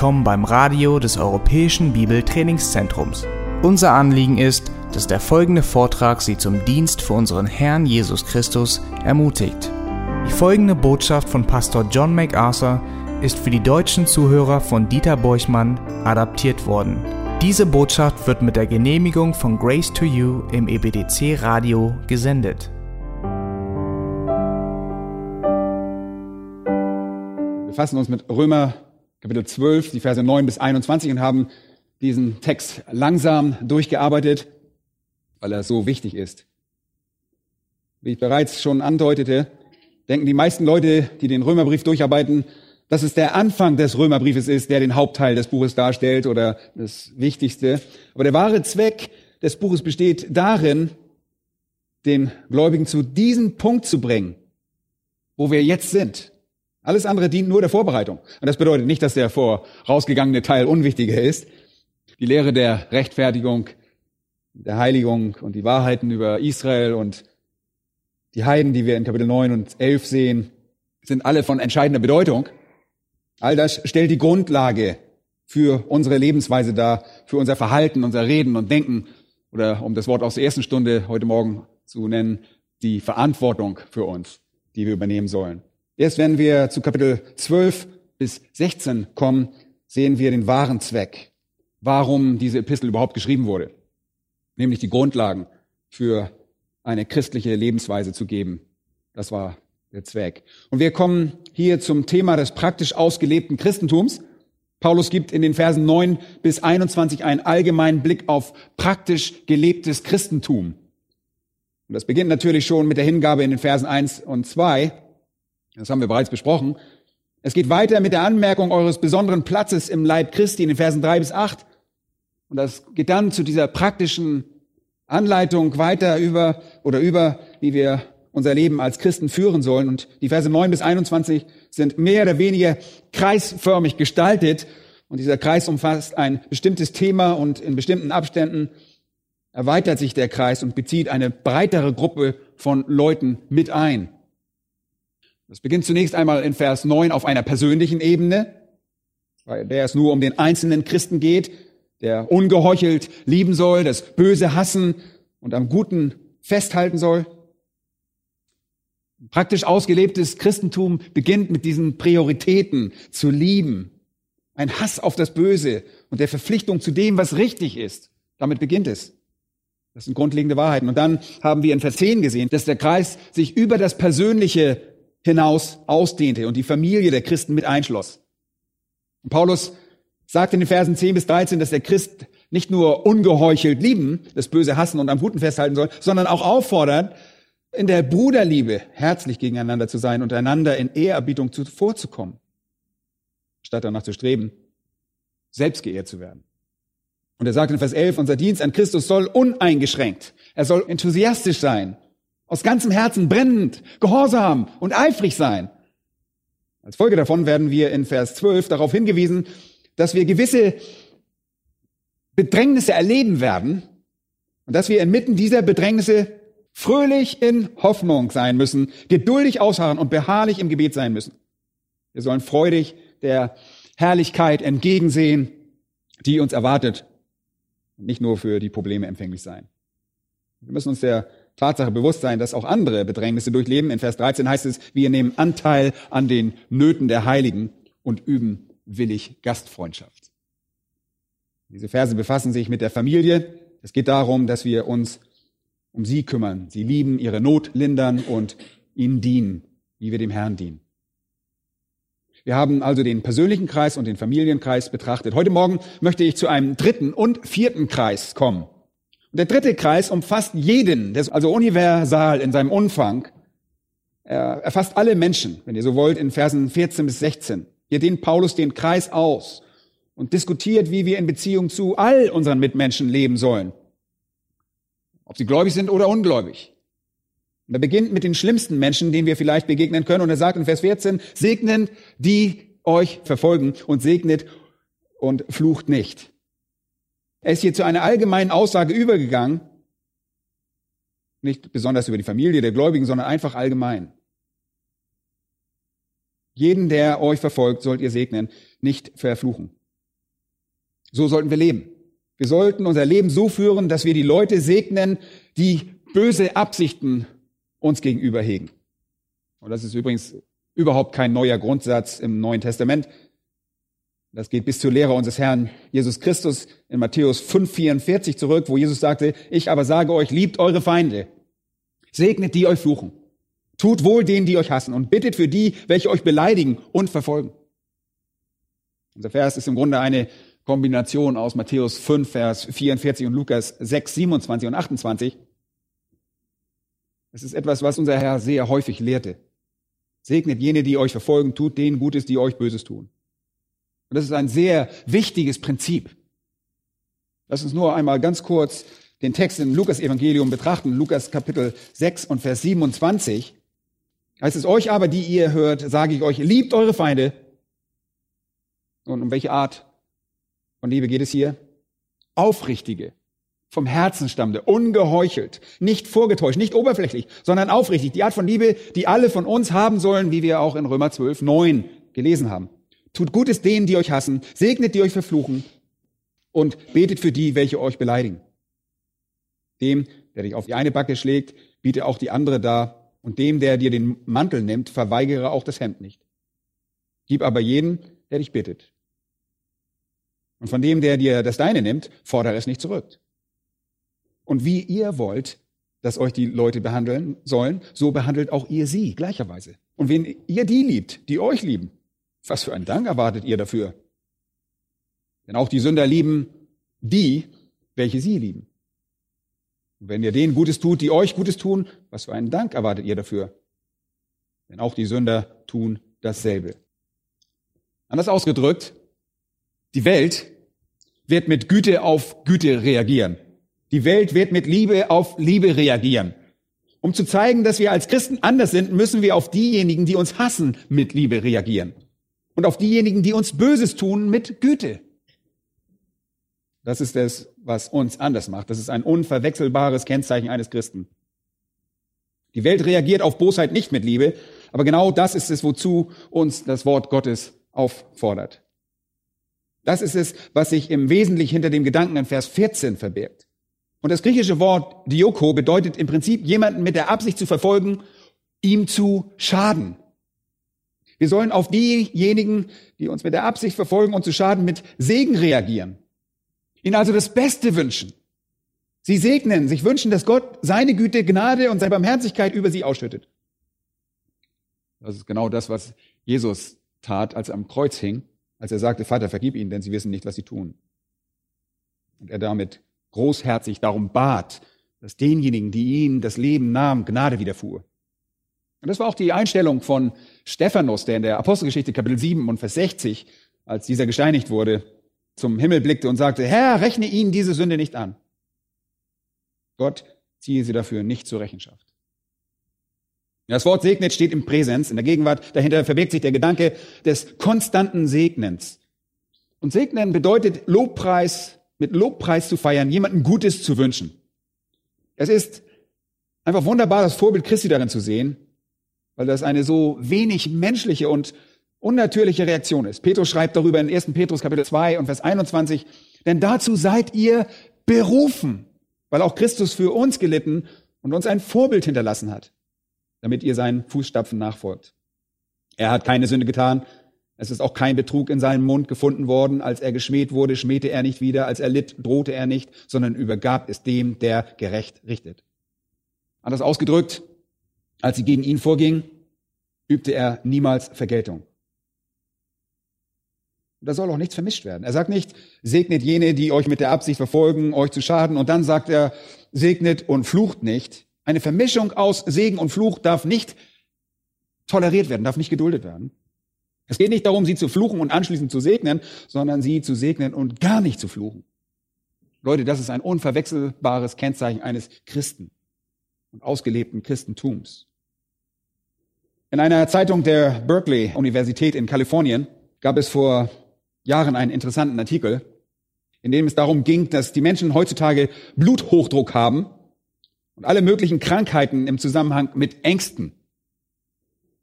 willkommen beim Radio des Europäischen Bibeltrainingszentrums. Unser Anliegen ist, dass der folgende Vortrag Sie zum Dienst für unseren Herrn Jesus Christus ermutigt. Die folgende Botschaft von Pastor John MacArthur ist für die deutschen Zuhörer von Dieter Borchmann adaptiert worden. Diese Botschaft wird mit der Genehmigung von Grace to You im EBDC Radio gesendet. Wir fassen uns mit Römer Kapitel 12, die Verse 9 bis 21 und haben diesen Text langsam durchgearbeitet, weil er so wichtig ist. Wie ich bereits schon andeutete, denken die meisten Leute, die den Römerbrief durcharbeiten, dass es der Anfang des Römerbriefes ist, der den Hauptteil des Buches darstellt oder das Wichtigste. Aber der wahre Zweck des Buches besteht darin, den Gläubigen zu diesem Punkt zu bringen, wo wir jetzt sind. Alles andere dient nur der Vorbereitung. Und das bedeutet nicht, dass der vorausgegangene Teil unwichtiger ist. Die Lehre der Rechtfertigung, der Heiligung und die Wahrheiten über Israel und die Heiden, die wir in Kapitel 9 und 11 sehen, sind alle von entscheidender Bedeutung. All das stellt die Grundlage für unsere Lebensweise dar, für unser Verhalten, unser Reden und Denken oder um das Wort aus der ersten Stunde heute Morgen zu nennen, die Verantwortung für uns, die wir übernehmen sollen. Erst wenn wir zu Kapitel 12 bis 16 kommen, sehen wir den wahren Zweck, warum diese Epistel überhaupt geschrieben wurde. Nämlich die Grundlagen für eine christliche Lebensweise zu geben. Das war der Zweck. Und wir kommen hier zum Thema des praktisch ausgelebten Christentums. Paulus gibt in den Versen 9 bis 21 einen allgemeinen Blick auf praktisch gelebtes Christentum. Und das beginnt natürlich schon mit der Hingabe in den Versen 1 und 2. Das haben wir bereits besprochen. Es geht weiter mit der Anmerkung eures besonderen Platzes im Leib Christi in den Versen drei bis acht. Und das geht dann zu dieser praktischen Anleitung weiter über oder über, wie wir unser Leben als Christen führen sollen. Und die Verse 9 bis 21 sind mehr oder weniger kreisförmig gestaltet. Und dieser Kreis umfasst ein bestimmtes Thema und in bestimmten Abständen erweitert sich der Kreis und bezieht eine breitere Gruppe von Leuten mit ein. Das beginnt zunächst einmal in Vers 9 auf einer persönlichen Ebene, bei der es nur um den einzelnen Christen geht, der ungeheuchelt lieben soll, das Böse hassen und am Guten festhalten soll. Praktisch ausgelebtes Christentum beginnt mit diesen Prioritäten zu lieben. Ein Hass auf das Böse und der Verpflichtung zu dem, was richtig ist. Damit beginnt es. Das sind grundlegende Wahrheiten. Und dann haben wir in Vers 10 gesehen, dass der Kreis sich über das Persönliche hinaus ausdehnte und die Familie der Christen mit einschloss. Und Paulus sagt in den Versen 10 bis 13, dass der Christ nicht nur ungeheuchelt lieben, das Böse hassen und am Guten festhalten soll, sondern auch auffordert, in der Bruderliebe herzlich gegeneinander zu sein und einander in Ehrerbietung vorzukommen, statt danach zu streben, selbst geehrt zu werden. Und er sagt in Vers 11, unser Dienst an Christus soll uneingeschränkt, er soll enthusiastisch sein, aus ganzem Herzen brennend, gehorsam und eifrig sein. Als Folge davon werden wir in Vers 12 darauf hingewiesen, dass wir gewisse Bedrängnisse erleben werden und dass wir inmitten dieser Bedrängnisse fröhlich in Hoffnung sein müssen, geduldig ausharren und beharrlich im Gebet sein müssen. Wir sollen freudig der Herrlichkeit entgegensehen, die uns erwartet, und nicht nur für die Probleme empfänglich sein. Wir müssen uns der Tatsache bewusst sein, dass auch andere Bedrängnisse durchleben. In Vers 13 heißt es, wir nehmen Anteil an den Nöten der Heiligen und üben willig Gastfreundschaft. Diese Verse befassen sich mit der Familie. Es geht darum, dass wir uns um sie kümmern, sie lieben, ihre Not lindern und ihnen dienen, wie wir dem Herrn dienen. Wir haben also den persönlichen Kreis und den Familienkreis betrachtet. Heute Morgen möchte ich zu einem dritten und vierten Kreis kommen. Der dritte Kreis umfasst jeden, der ist also universal in seinem Umfang. Er erfasst alle Menschen, wenn ihr so wollt, in Versen 14 bis 16. Hier dehnt Paulus den Kreis aus und diskutiert, wie wir in Beziehung zu all unseren Mitmenschen leben sollen. Ob sie gläubig sind oder ungläubig. Und er beginnt mit den schlimmsten Menschen, denen wir vielleicht begegnen können. Und er sagt in Vers 14, segnet die euch verfolgen und segnet und flucht nicht. Er ist hier zu einer allgemeinen Aussage übergegangen, nicht besonders über die Familie der Gläubigen, sondern einfach allgemein. Jeden, der euch verfolgt, sollt ihr segnen, nicht verfluchen. So sollten wir leben. Wir sollten unser Leben so führen, dass wir die Leute segnen, die böse Absichten uns gegenüber hegen. Und das ist übrigens überhaupt kein neuer Grundsatz im Neuen Testament. Das geht bis zur Lehre unseres Herrn Jesus Christus in Matthäus 5,44 zurück, wo Jesus sagte, ich aber sage euch, liebt eure Feinde, segnet die euch fluchen, tut wohl denen, die euch hassen und bittet für die, welche euch beleidigen und verfolgen. Unser Vers ist im Grunde eine Kombination aus Matthäus 5, Vers 44 und Lukas 6, 27 und 28. Es ist etwas, was unser Herr sehr häufig lehrte. Segnet jene, die euch verfolgen, tut denen Gutes, die euch Böses tun. Und das ist ein sehr wichtiges Prinzip. Lass uns nur einmal ganz kurz den Text im Lukas-Evangelium betrachten. Lukas Kapitel 6 und Vers 27. Heißt es euch aber, die ihr hört, sage ich euch, liebt eure Feinde. Und um welche Art von Liebe geht es hier? Aufrichtige, vom Herzen stammende, ungeheuchelt, nicht vorgetäuscht, nicht oberflächlich, sondern aufrichtig. Die Art von Liebe, die alle von uns haben sollen, wie wir auch in Römer 12, 9 gelesen haben. Tut Gutes denen, die euch hassen, segnet die euch verfluchen und betet für die, welche euch beleidigen. Dem, der dich auf die eine Backe schlägt, biete auch die andere dar und dem, der dir den Mantel nimmt, verweigere auch das Hemd nicht. Gib aber jeden, der dich bittet. Und von dem, der dir das Deine nimmt, fordere es nicht zurück. Und wie ihr wollt, dass euch die Leute behandeln sollen, so behandelt auch ihr sie gleicherweise. Und wenn ihr die liebt, die euch lieben, was für einen Dank erwartet ihr dafür? Denn auch die Sünder lieben die, welche sie lieben. Und wenn ihr denen Gutes tut, die euch Gutes tun, was für einen Dank erwartet ihr dafür? Denn auch die Sünder tun dasselbe. Anders ausgedrückt, die Welt wird mit Güte auf Güte reagieren. Die Welt wird mit Liebe auf Liebe reagieren. Um zu zeigen, dass wir als Christen anders sind, müssen wir auf diejenigen, die uns hassen, mit Liebe reagieren und auf diejenigen, die uns Böses tun, mit Güte. Das ist es, was uns anders macht. Das ist ein unverwechselbares Kennzeichen eines Christen. Die Welt reagiert auf Bosheit nicht mit Liebe, aber genau das ist es, wozu uns das Wort Gottes auffordert. Das ist es, was sich im Wesentlichen hinter dem Gedanken in Vers 14 verbirgt. Und das griechische Wort Dioko bedeutet im Prinzip jemanden mit der Absicht zu verfolgen, ihm zu schaden. Wir sollen auf diejenigen, die uns mit der Absicht verfolgen und zu schaden, mit Segen reagieren. Ihnen also das Beste wünschen. Sie segnen, sich wünschen, dass Gott seine Güte, Gnade und seine Barmherzigkeit über sie ausschüttet. Das ist genau das, was Jesus tat, als er am Kreuz hing, als er sagte, Vater, vergib ihnen, denn sie wissen nicht, was sie tun. Und er damit großherzig darum bat, dass denjenigen, die ihm das Leben nahmen, Gnade widerfuhr. Und das war auch die Einstellung von Stephanus, der in der Apostelgeschichte Kapitel 7 und Vers 60, als dieser gesteinigt wurde, zum Himmel blickte und sagte, Herr, rechne ihnen diese Sünde nicht an. Gott ziehe sie dafür nicht zur Rechenschaft. Das Wort segnet steht im Präsens, in der Gegenwart. Dahinter verbirgt sich der Gedanke des konstanten Segnens. Und segnen bedeutet Lobpreis, mit Lobpreis zu feiern, jemandem Gutes zu wünschen. Es ist einfach wunderbar, das Vorbild Christi darin zu sehen, weil das eine so wenig menschliche und unnatürliche Reaktion ist. Petrus schreibt darüber in 1. Petrus Kapitel 2 und Vers 21, denn dazu seid ihr berufen, weil auch Christus für uns gelitten und uns ein Vorbild hinterlassen hat, damit ihr seinen Fußstapfen nachfolgt. Er hat keine Sünde getan, es ist auch kein Betrug in seinem Mund gefunden worden. Als er geschmäht wurde, schmähte er nicht wieder. Als er litt, drohte er nicht, sondern übergab es dem, der gerecht richtet. Anders ausgedrückt, als sie gegen ihn vorging, übte er niemals Vergeltung. Da soll auch nichts vermischt werden. Er sagt nicht, segnet jene, die euch mit der Absicht verfolgen, euch zu schaden. Und dann sagt er, segnet und flucht nicht. Eine Vermischung aus Segen und Fluch darf nicht toleriert werden, darf nicht geduldet werden. Es geht nicht darum, sie zu fluchen und anschließend zu segnen, sondern sie zu segnen und gar nicht zu fluchen. Leute, das ist ein unverwechselbares Kennzeichen eines Christen und ausgelebten Christentums. In einer Zeitung der Berkeley Universität in Kalifornien gab es vor Jahren einen interessanten Artikel, in dem es darum ging, dass die Menschen heutzutage Bluthochdruck haben und alle möglichen Krankheiten im Zusammenhang mit Ängsten.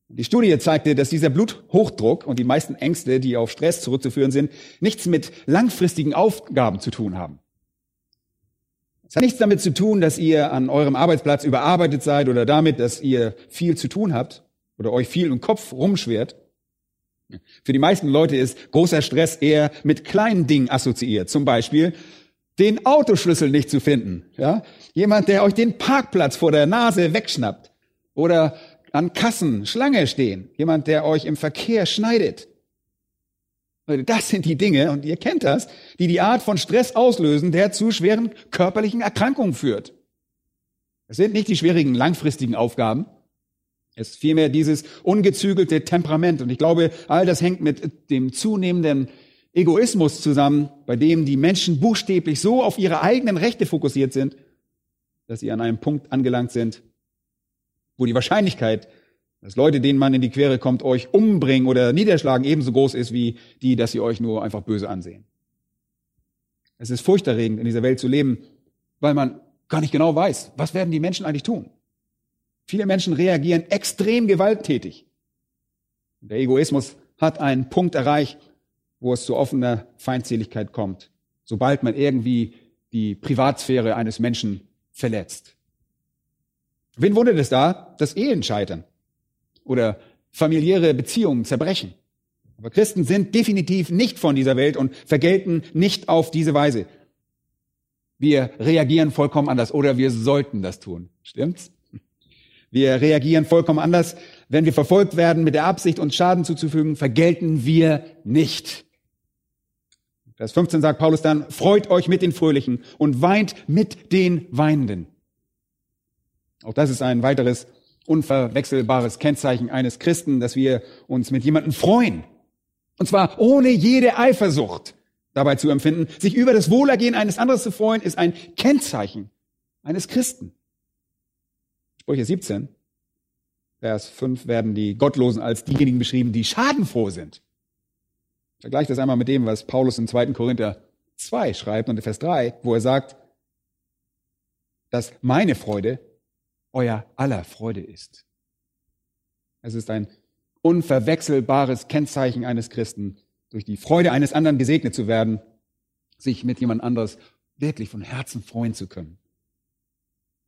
Die Studie zeigte, dass dieser Bluthochdruck und die meisten Ängste, die auf Stress zurückzuführen sind, nichts mit langfristigen Aufgaben zu tun haben. Es hat nichts damit zu tun, dass ihr an eurem Arbeitsplatz überarbeitet seid oder damit, dass ihr viel zu tun habt oder euch viel im Kopf rumschwert. Für die meisten Leute ist großer Stress eher mit kleinen Dingen assoziiert. Zum Beispiel den Autoschlüssel nicht zu finden. Ja? Jemand, der euch den Parkplatz vor der Nase wegschnappt. Oder an Kassen Schlange stehen. Jemand, der euch im Verkehr schneidet. Das sind die Dinge, und ihr kennt das, die die Art von Stress auslösen, der zu schweren körperlichen Erkrankungen führt. Es sind nicht die schwierigen langfristigen Aufgaben. Es ist vielmehr dieses ungezügelte Temperament. Und ich glaube, all das hängt mit dem zunehmenden Egoismus zusammen, bei dem die Menschen buchstäblich so auf ihre eigenen Rechte fokussiert sind, dass sie an einem Punkt angelangt sind, wo die Wahrscheinlichkeit, dass Leute, denen man in die Quere kommt, euch umbringen oder niederschlagen, ebenso groß ist wie die, dass sie euch nur einfach böse ansehen. Es ist furchterregend, in dieser Welt zu leben, weil man gar nicht genau weiß, was werden die Menschen eigentlich tun. Viele Menschen reagieren extrem gewalttätig. Der Egoismus hat einen Punkt erreicht, wo es zu offener Feindseligkeit kommt, sobald man irgendwie die Privatsphäre eines Menschen verletzt. Wen wundert es da, dass Ehen scheitern oder familiäre Beziehungen zerbrechen? Aber Christen sind definitiv nicht von dieser Welt und vergelten nicht auf diese Weise. Wir reagieren vollkommen anders oder wir sollten das tun. Stimmt's? Wir reagieren vollkommen anders. Wenn wir verfolgt werden mit der Absicht, uns Schaden zuzufügen, vergelten wir nicht. Vers 15 sagt Paulus dann, freut euch mit den Fröhlichen und weint mit den Weinenden. Auch das ist ein weiteres unverwechselbares Kennzeichen eines Christen, dass wir uns mit jemandem freuen. Und zwar ohne jede Eifersucht dabei zu empfinden. Sich über das Wohlergehen eines anderen zu freuen, ist ein Kennzeichen eines Christen. Sprüche 17, Vers 5 werden die Gottlosen als diejenigen beschrieben, die schadenfroh sind. Vergleicht das einmal mit dem, was Paulus in 2. Korinther 2 schreibt und in Vers 3, wo er sagt, dass meine Freude euer aller Freude ist. Es ist ein unverwechselbares Kennzeichen eines Christen, durch die Freude eines anderen gesegnet zu werden, sich mit jemand anderes wirklich von Herzen freuen zu können.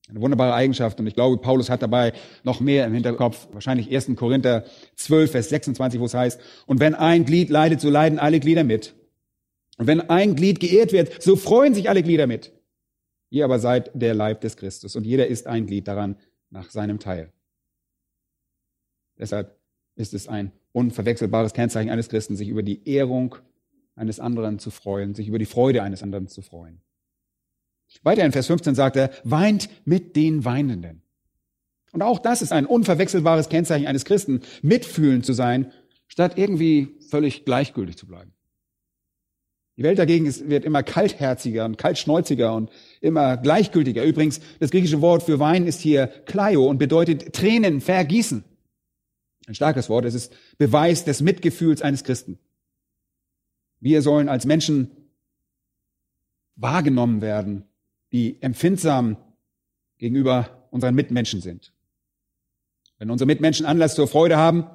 Eine wunderbare Eigenschaft und ich glaube, Paulus hat dabei noch mehr im Hinterkopf. Wahrscheinlich 1. Korinther 12, Vers 26, wo es heißt, und wenn ein Glied leidet, so leiden alle Glieder mit. Und wenn ein Glied geehrt wird, so freuen sich alle Glieder mit. Ihr aber seid der Leib des Christus und jeder ist ein Glied daran nach seinem Teil. Deshalb ist es ein unverwechselbares Kennzeichen eines Christen, sich über die Ehrung eines anderen zu freuen, sich über die Freude eines anderen zu freuen. Weiter in Vers 15 sagt er, weint mit den Weinenden. Und auch das ist ein unverwechselbares Kennzeichen eines Christen, mitfühlend zu sein, statt irgendwie völlig gleichgültig zu bleiben. Die Welt dagegen ist, wird immer kaltherziger und kaltschnäuziger und immer gleichgültiger. Übrigens, das griechische Wort für Wein ist hier Kleio und bedeutet Tränen vergießen. Ein starkes Wort. Es ist Beweis des Mitgefühls eines Christen. Wir sollen als Menschen wahrgenommen werden, die empfindsam gegenüber unseren Mitmenschen sind. Wenn unsere Mitmenschen Anlass zur Freude haben,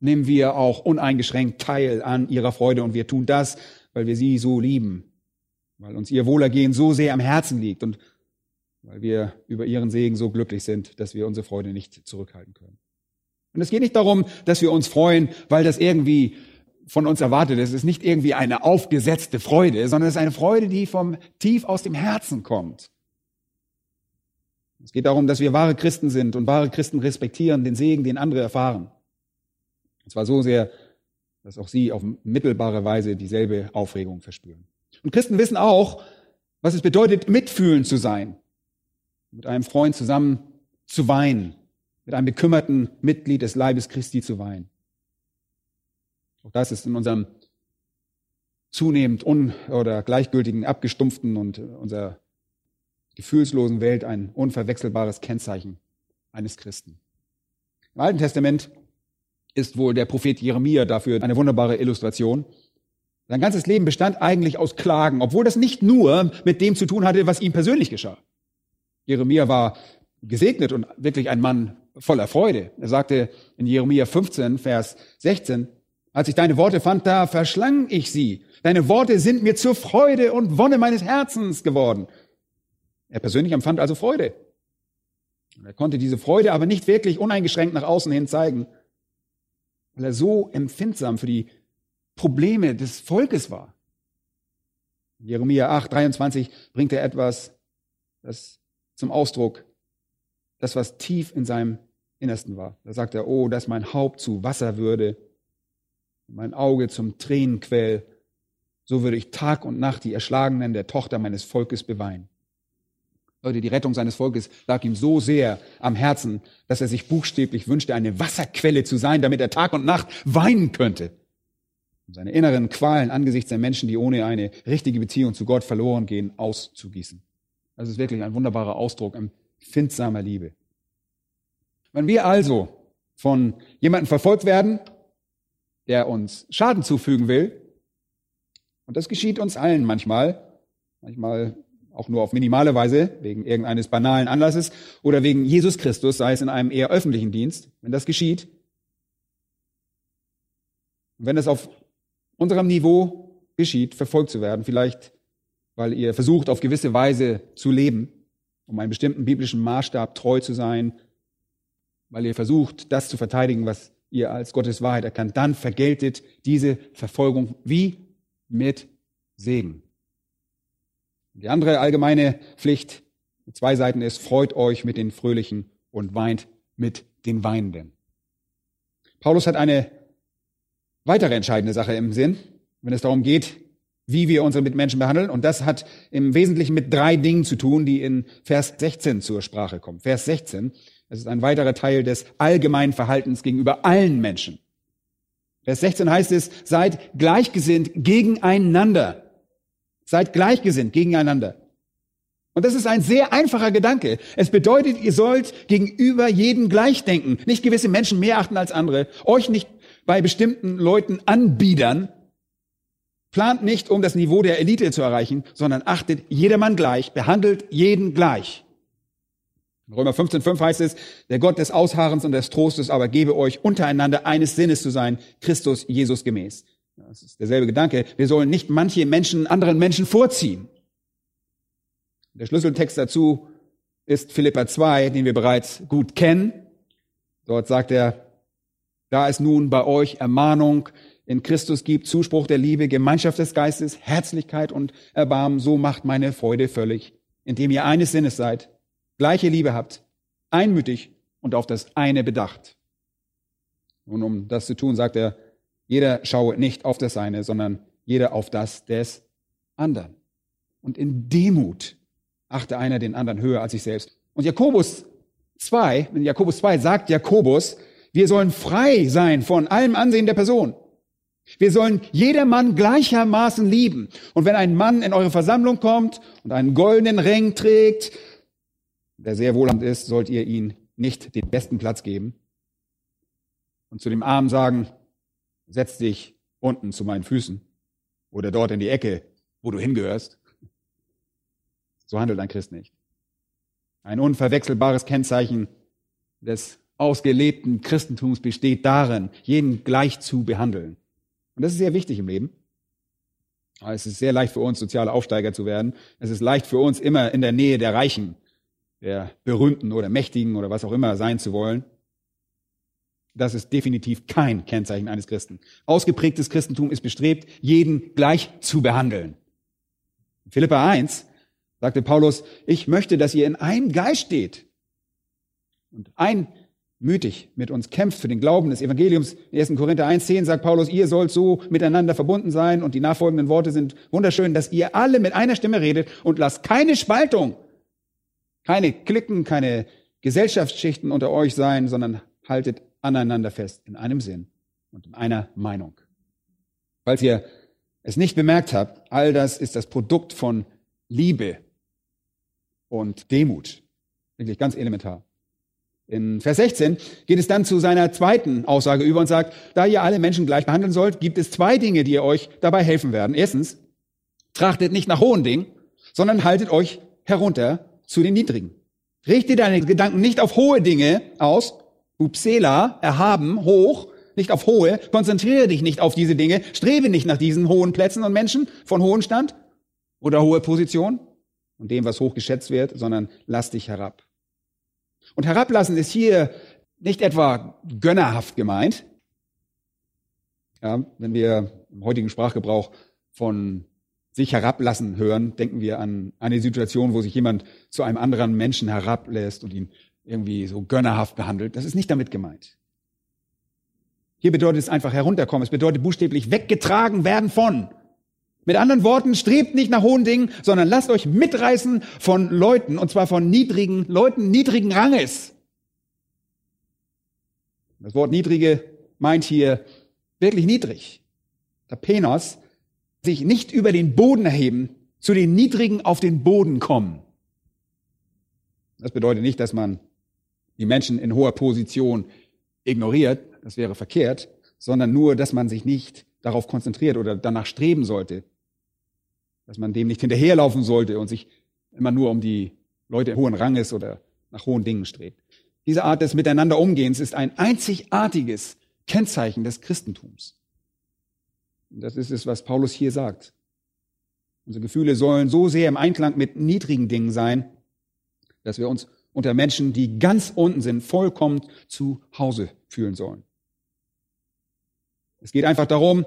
nehmen wir auch uneingeschränkt teil an ihrer Freude und wir tun das, weil wir sie so lieben, weil uns ihr Wohlergehen so sehr am Herzen liegt und weil wir über ihren Segen so glücklich sind, dass wir unsere Freude nicht zurückhalten können. Und es geht nicht darum, dass wir uns freuen, weil das irgendwie von uns erwartet. Es ist nicht irgendwie eine aufgesetzte Freude, sondern es ist eine Freude, die vom tief aus dem Herzen kommt. Es geht darum, dass wir wahre Christen sind und wahre Christen respektieren den Segen, den andere erfahren. Und zwar so sehr, dass auch sie auf mittelbare Weise dieselbe Aufregung verspüren. Und Christen wissen auch, was es bedeutet, mitfühlend zu sein, mit einem Freund zusammen zu weinen, mit einem bekümmerten Mitglied des Leibes Christi zu weinen. Auch das ist in unserem zunehmend un- oder gleichgültigen, abgestumpften und unserer gefühlslosen Welt ein unverwechselbares Kennzeichen eines Christen. Im Alten Testament ist wohl der Prophet Jeremia dafür eine wunderbare Illustration. Sein ganzes Leben bestand eigentlich aus Klagen, obwohl das nicht nur mit dem zu tun hatte, was ihm persönlich geschah. Jeremia war gesegnet und wirklich ein Mann voller Freude. Er sagte in Jeremia 15, Vers 16, als ich deine Worte fand, da verschlang ich sie. Deine Worte sind mir zur Freude und Wonne meines Herzens geworden. Er persönlich empfand also Freude. Er konnte diese Freude aber nicht wirklich uneingeschränkt nach außen hin zeigen, weil er so empfindsam für die Probleme des Volkes war. In Jeremia 8, 23 bringt er etwas das zum Ausdruck, das, was tief in seinem Innersten war. Da sagt er, oh, dass mein Haupt zu Wasser würde, mein Auge zum Tränenquell, so würde ich Tag und Nacht die Erschlagenen der Tochter meines Volkes beweinen. Leute, die Rettung seines Volkes lag ihm so sehr am Herzen, dass er sich buchstäblich wünschte, eine Wasserquelle zu sein, damit er Tag und Nacht weinen könnte. Um seine inneren Qualen angesichts der Menschen, die ohne eine richtige Beziehung zu Gott verloren gehen, auszugießen. Das ist wirklich ein wunderbarer Ausdruck empfindsamer Liebe. Wenn wir also von jemandem verfolgt werden, der uns Schaden zufügen will, und das geschieht uns allen manchmal, manchmal auch nur auf minimale Weise, wegen irgendeines banalen Anlasses oder wegen Jesus Christus, sei es in einem eher öffentlichen Dienst, wenn das geschieht, wenn es auf unserem Niveau geschieht, verfolgt zu werden, vielleicht weil ihr versucht, auf gewisse Weise zu leben, um einem bestimmten biblischen Maßstab treu zu sein, weil ihr versucht, das zu verteidigen, was ihr als Gottes Wahrheit erkannt, dann vergeltet diese Verfolgung wie mit Segen. Die andere allgemeine Pflicht zwei Seiten ist, freut euch mit den Fröhlichen und weint mit den Weinenden. Paulus hat eine weitere entscheidende Sache im Sinn, wenn es darum geht, wie wir unsere Mitmenschen behandeln. Und das hat im Wesentlichen mit drei Dingen zu tun, die in Vers 16 zur Sprache kommen. Vers 16, das ist ein weiterer Teil des allgemeinen Verhaltens gegenüber allen Menschen. Vers 16 heißt es, seid gleichgesinnt gegeneinander. Seid gleichgesinnt gegeneinander. Und das ist ein sehr einfacher Gedanke. Es bedeutet, ihr sollt gegenüber jedem gleich denken, nicht gewisse Menschen mehr achten als andere, euch nicht bei bestimmten Leuten anbiedern, plant nicht, um das Niveau der Elite zu erreichen, sondern achtet jedermann gleich, behandelt jeden gleich. In Römer 15,5 heißt es, der Gott des Ausharrens und des Trostes aber gebe euch untereinander eines Sinnes zu sein, Christus Jesus gemäß. Das ist derselbe Gedanke. Wir sollen nicht manche Menschen anderen Menschen vorziehen. Der Schlüsseltext dazu ist Philippa 2, den wir bereits gut kennen. Dort sagt er, da es nun bei euch Ermahnung in Christus gibt, Zuspruch der Liebe, Gemeinschaft des Geistes, Herzlichkeit und Erbarmen, so macht meine Freude völlig, indem ihr eines Sinnes seid, gleiche Liebe habt, einmütig und auf das eine bedacht. Und um das zu tun, sagt er, jeder schaue nicht auf das Seine, sondern jeder auf das des anderen. Und in Demut achte einer den anderen höher als sich selbst. Und Jakobus 2, in Jakobus 2 sagt Jakobus, wir sollen frei sein von allem Ansehen der Person. Wir sollen jedermann gleichermaßen lieben. Und wenn ein Mann in eure Versammlung kommt und einen goldenen Ring trägt, der sehr wohlhabend ist, sollt ihr ihn nicht den besten Platz geben und zu dem Armen sagen, setz dich unten zu meinen Füßen oder dort in die Ecke, wo du hingehörst. So handelt ein Christ nicht. Ein unverwechselbares Kennzeichen des ausgelebten Christentums besteht darin, jeden gleich zu behandeln. Und das ist sehr wichtig im Leben. Es ist sehr leicht für uns, soziale Aufsteiger zu werden. Es ist leicht für uns, immer in der Nähe der Reichen, der Berühmten oder Mächtigen oder was auch immer sein zu wollen. Das ist definitiv kein Kennzeichen eines Christen. Ausgeprägtes Christentum ist bestrebt, jeden gleich zu behandeln. In Philippa 1 sagte Paulus, ich möchte, dass ihr in einem Geist steht und einmütig mit uns kämpft für den Glauben des Evangeliums. In 1. Korinther 1,10 sagt Paulus, ihr sollt so miteinander verbunden sein und die nachfolgenden Worte sind wunderschön, dass ihr alle mit einer Stimme redet und lasst keine Spaltung, keine Klicken, keine Gesellschaftsschichten unter euch sein, sondern haltet aneinander fest, in einem Sinn und in einer Meinung. Falls ihr es nicht bemerkt habt, all das ist das Produkt von Liebe und Demut. Wirklich ganz elementar. In Vers 16 geht es dann zu seiner zweiten Aussage über und sagt, da ihr alle Menschen gleich behandeln sollt, gibt es zwei Dinge, die euch dabei helfen werden. Erstens, trachtet nicht nach hohen Dingen, sondern haltet euch herunter zu den niedrigen. Richtet deine Gedanken nicht auf hohe Dinge aus, Upsela, erhaben, hoch, nicht auf hohe. Konzentriere dich nicht auf diese Dinge. Strebe nicht nach diesen hohen Plätzen und Menschen von hohem Stand oder hohe Position und dem, was hoch geschätzt wird, sondern lass dich herab. Und herablassen ist hier nicht etwa gönnerhaft gemeint. Ja, wenn wir im heutigen Sprachgebrauch von sich herablassen hören, denken wir an eine Situation, wo sich jemand zu einem anderen Menschen herablässt und ihn irgendwie so gönnerhaft behandelt. Das ist nicht damit gemeint. Hier bedeutet es einfach herunterkommen. Es bedeutet buchstäblich weggetragen werden von. Mit anderen Worten, strebt nicht nach hohen Dingen, sondern lasst euch mitreißen von Leuten, und zwar von niedrigen Leuten, niedrigen Ranges. Das Wort niedrige meint hier wirklich niedrig. Tapenos, sich nicht über den Boden erheben, zu den Niedrigen auf den Boden kommen. Das bedeutet nicht, dass man die Menschen in hoher Position ignoriert, das wäre verkehrt, sondern nur, dass man sich nicht darauf konzentriert oder danach streben sollte, dass man dem nicht hinterherlaufen sollte und sich immer nur um die Leute hohen Ranges oder nach hohen Dingen strebt. Diese Art des Miteinanderumgehens ist ein einzigartiges Kennzeichen des Christentums. Das ist es, was Paulus hier sagt. Unsere Gefühle sollen so sehr im Einklang mit niedrigen Dingen sein, dass wir uns unter Menschen, die ganz unten sind, vollkommen zu Hause fühlen sollen. Es geht einfach darum,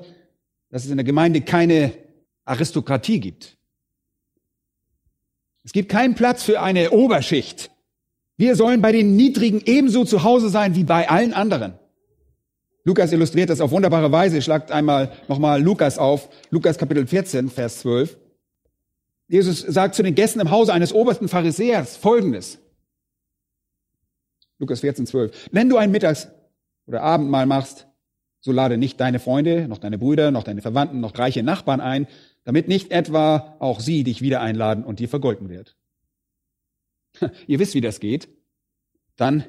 dass es in der Gemeinde keine Aristokratie gibt. Es gibt keinen Platz für eine Oberschicht. Wir sollen bei den Niedrigen ebenso zu Hause sein wie bei allen anderen. Lukas illustriert das auf wunderbare Weise. Schlagt einmal nochmal Lukas auf. Lukas Kapitel 14, Vers 12. Jesus sagt zu den Gästen im Hause eines obersten Pharisäers Folgendes. Lukas 14, 12. Wenn du ein Mittags- oder Abendmahl machst, so lade nicht deine Freunde, noch deine Brüder, noch deine Verwandten, noch reiche Nachbarn ein, damit nicht etwa auch sie dich wieder einladen und dir vergolten wird. Ihr wisst, wie das geht. Dann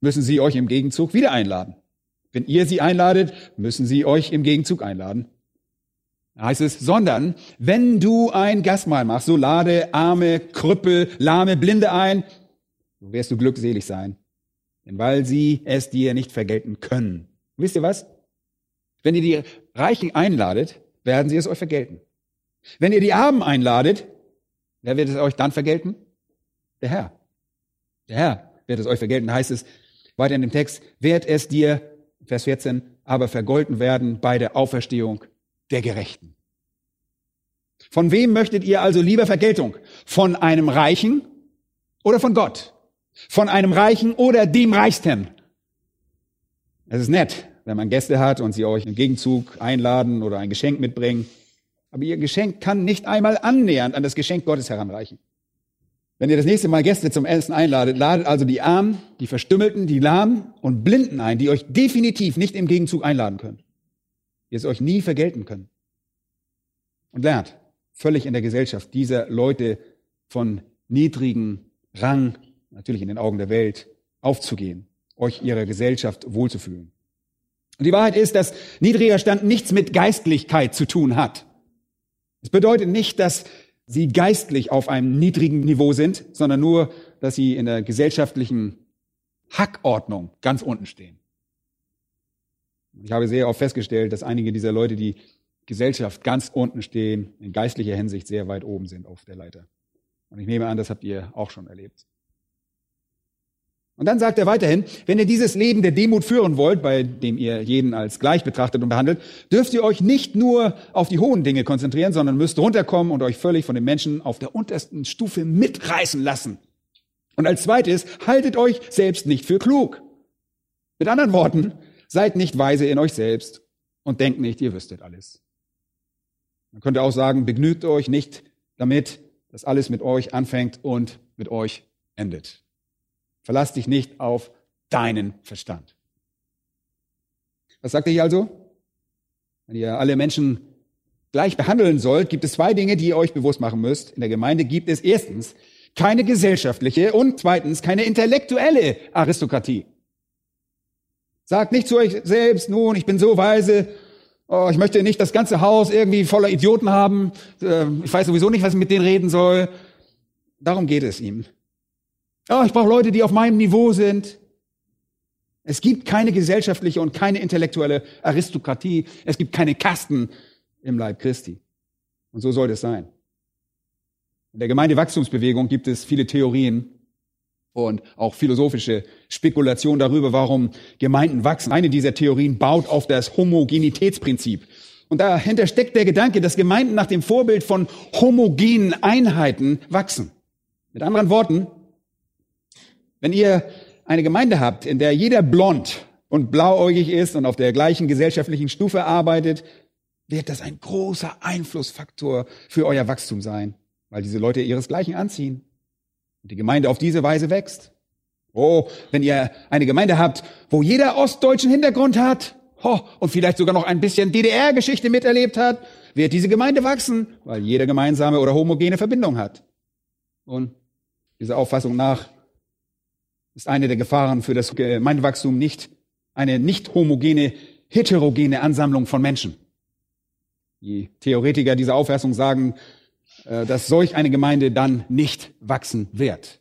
müssen sie euch im Gegenzug wieder einladen. Wenn ihr sie einladet, müssen sie euch im Gegenzug einladen. Da heißt es, sondern wenn du ein Gastmahl machst, so lade arme, Krüppel, lahme, Blinde ein, so wirst du glückselig sein. Denn weil sie es dir nicht vergelten können. Wisst ihr was? Wenn ihr die Reichen einladet, werden sie es euch vergelten. Wenn ihr die Armen einladet, wer wird es euch dann vergelten? Der Herr. Der Herr wird es euch vergelten. Heißt es weiter in dem Text, wird es dir Vers 14, aber vergolten werden bei der Auferstehung der Gerechten. Von wem möchtet ihr also lieber Vergeltung? Von einem Reichen oder von Gott? Von einem Reichen oder dem Reichsten? Es ist nett, wenn man Gäste hat und sie euch im Gegenzug einladen oder ein Geschenk mitbringen. Aber ihr Geschenk kann nicht einmal annähernd an das Geschenk Gottes heranreichen. Wenn ihr das nächste Mal Gäste zum Essen einladet, ladet also die Armen, die Verstümmelten, die Lahmen und Blinden ein, die euch definitiv nicht im Gegenzug einladen können. Die es euch nie vergelten können. Und lernt völlig in der Gesellschaft dieser Leute von niedrigen Rang, natürlich in den Augen der Welt, aufzugehen, euch ihrer Gesellschaft wohlzufühlen. Und die Wahrheit ist, dass niedriger Stand nichts mit Geistlichkeit zu tun hat. Es bedeutet nicht, dass sie geistlich auf einem niedrigen Niveau sind, sondern nur, dass sie in der gesellschaftlichen Hackordnung ganz unten stehen. Ich habe sehr oft festgestellt, dass einige dieser Leute, die Gesellschaft ganz unten stehen, in geistlicher Hinsicht sehr weit oben sind auf der Leiter. Und ich nehme an, das habt ihr auch schon erlebt. Und dann sagt er weiterhin, wenn ihr dieses Leben der Demut führen wollt, bei dem ihr jeden als gleich betrachtet und behandelt, dürft ihr euch nicht nur auf die hohen Dinge konzentrieren, sondern müsst runterkommen und euch völlig von den Menschen auf der untersten Stufe mitreißen lassen. Und als zweites, haltet euch selbst nicht für klug. Mit anderen Worten, seid nicht weise in euch selbst und denkt nicht, ihr wüsstet alles. Man könnte auch sagen, begnügt euch nicht damit, dass alles mit euch anfängt und mit euch endet. Verlass dich nicht auf deinen Verstand. Was sagt er hier also? Wenn ihr alle Menschen gleich behandeln sollt, gibt es zwei Dinge, die ihr euch bewusst machen müsst. In der Gemeinde gibt es erstens keine gesellschaftliche und zweitens keine intellektuelle Aristokratie. Sagt nicht zu euch selbst, nun, ich bin so weise, oh, ich möchte nicht das ganze Haus irgendwie voller Idioten haben, ähm, ich weiß sowieso nicht, was ich mit denen reden soll. Darum geht es ihm. Oh, ich brauche Leute, die auf meinem Niveau sind. Es gibt keine gesellschaftliche und keine intellektuelle Aristokratie. Es gibt keine Kasten im Leib Christi. Und so soll es sein. In der Gemeindewachstumsbewegung gibt es viele Theorien und auch philosophische Spekulationen darüber, warum Gemeinden wachsen. Eine dieser Theorien baut auf das Homogenitätsprinzip. Und dahinter steckt der Gedanke, dass Gemeinden nach dem Vorbild von homogenen Einheiten wachsen. Mit anderen Worten, wenn ihr eine Gemeinde habt, in der jeder blond und blauäugig ist und auf der gleichen gesellschaftlichen Stufe arbeitet, wird das ein großer Einflussfaktor für euer Wachstum sein, weil diese Leute ihresgleichen anziehen und die Gemeinde auf diese Weise wächst. Oh, wenn ihr eine Gemeinde habt, wo jeder ostdeutschen Hintergrund hat oh, und vielleicht sogar noch ein bisschen DDR-Geschichte miterlebt hat, wird diese Gemeinde wachsen, weil jeder gemeinsame oder homogene Verbindung hat. Und dieser Auffassung nach ist eine der Gefahren für das Gemeindewachstum nicht eine nicht homogene, heterogene Ansammlung von Menschen. Die Theoretiker dieser Auffassung sagen, äh, dass solch eine Gemeinde dann nicht wachsen wird.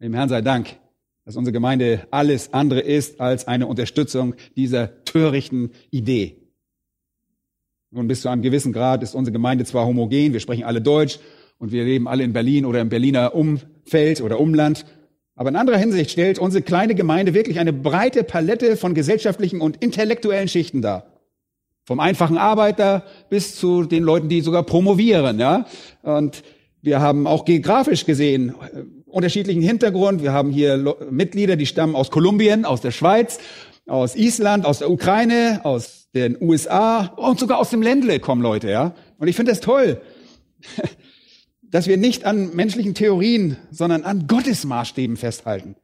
Dem Herrn sei Dank, dass unsere Gemeinde alles andere ist als eine Unterstützung dieser törichten Idee. Nun, bis zu einem gewissen Grad ist unsere Gemeinde zwar homogen, wir sprechen alle Deutsch und wir leben alle in Berlin oder im Berliner Umfeld oder Umland, aber in anderer Hinsicht stellt unsere kleine Gemeinde wirklich eine breite Palette von gesellschaftlichen und intellektuellen Schichten dar. Vom einfachen Arbeiter bis zu den Leuten, die sogar promovieren, ja. Und wir haben auch geografisch gesehen äh, unterschiedlichen Hintergrund. Wir haben hier Mitglieder, die stammen aus Kolumbien, aus der Schweiz, aus Island, aus der Ukraine, aus den USA und sogar aus dem Ländle kommen Leute, ja. Und ich finde das toll, dass wir nicht an menschlichen Theorien, sondern an Gottes Maßstäben festhalten.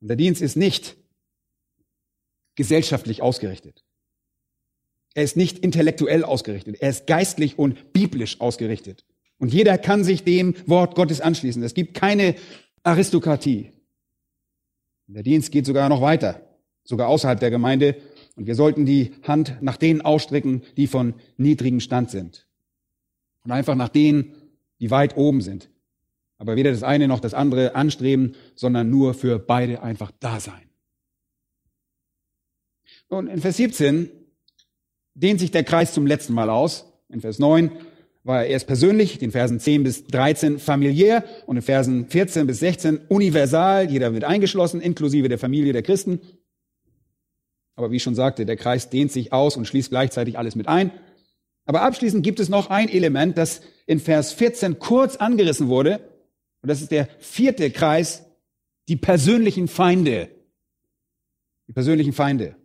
Und der Dienst ist nicht gesellschaftlich ausgerichtet. Er ist nicht intellektuell ausgerichtet. Er ist geistlich und biblisch ausgerichtet. Und jeder kann sich dem Wort Gottes anschließen. Es gibt keine Aristokratie. Der Dienst geht sogar noch weiter, sogar außerhalb der Gemeinde. Und wir sollten die Hand nach denen ausstrecken, die von niedrigem Stand sind. Und einfach nach denen, die weit oben sind. Aber weder das eine noch das andere anstreben, sondern nur für beide einfach da sein. Und in Vers 17 dehnt sich der Kreis zum letzten Mal aus. In Vers 9 war er erst persönlich, den Versen 10 bis 13 familiär und in Versen 14 bis 16 universal, jeder wird eingeschlossen, inklusive der Familie der Christen. Aber wie ich schon sagte, der Kreis dehnt sich aus und schließt gleichzeitig alles mit ein. Aber abschließend gibt es noch ein Element, das in Vers 14 kurz angerissen wurde. Und das ist der vierte Kreis, die persönlichen Feinde. Die persönlichen Feinde.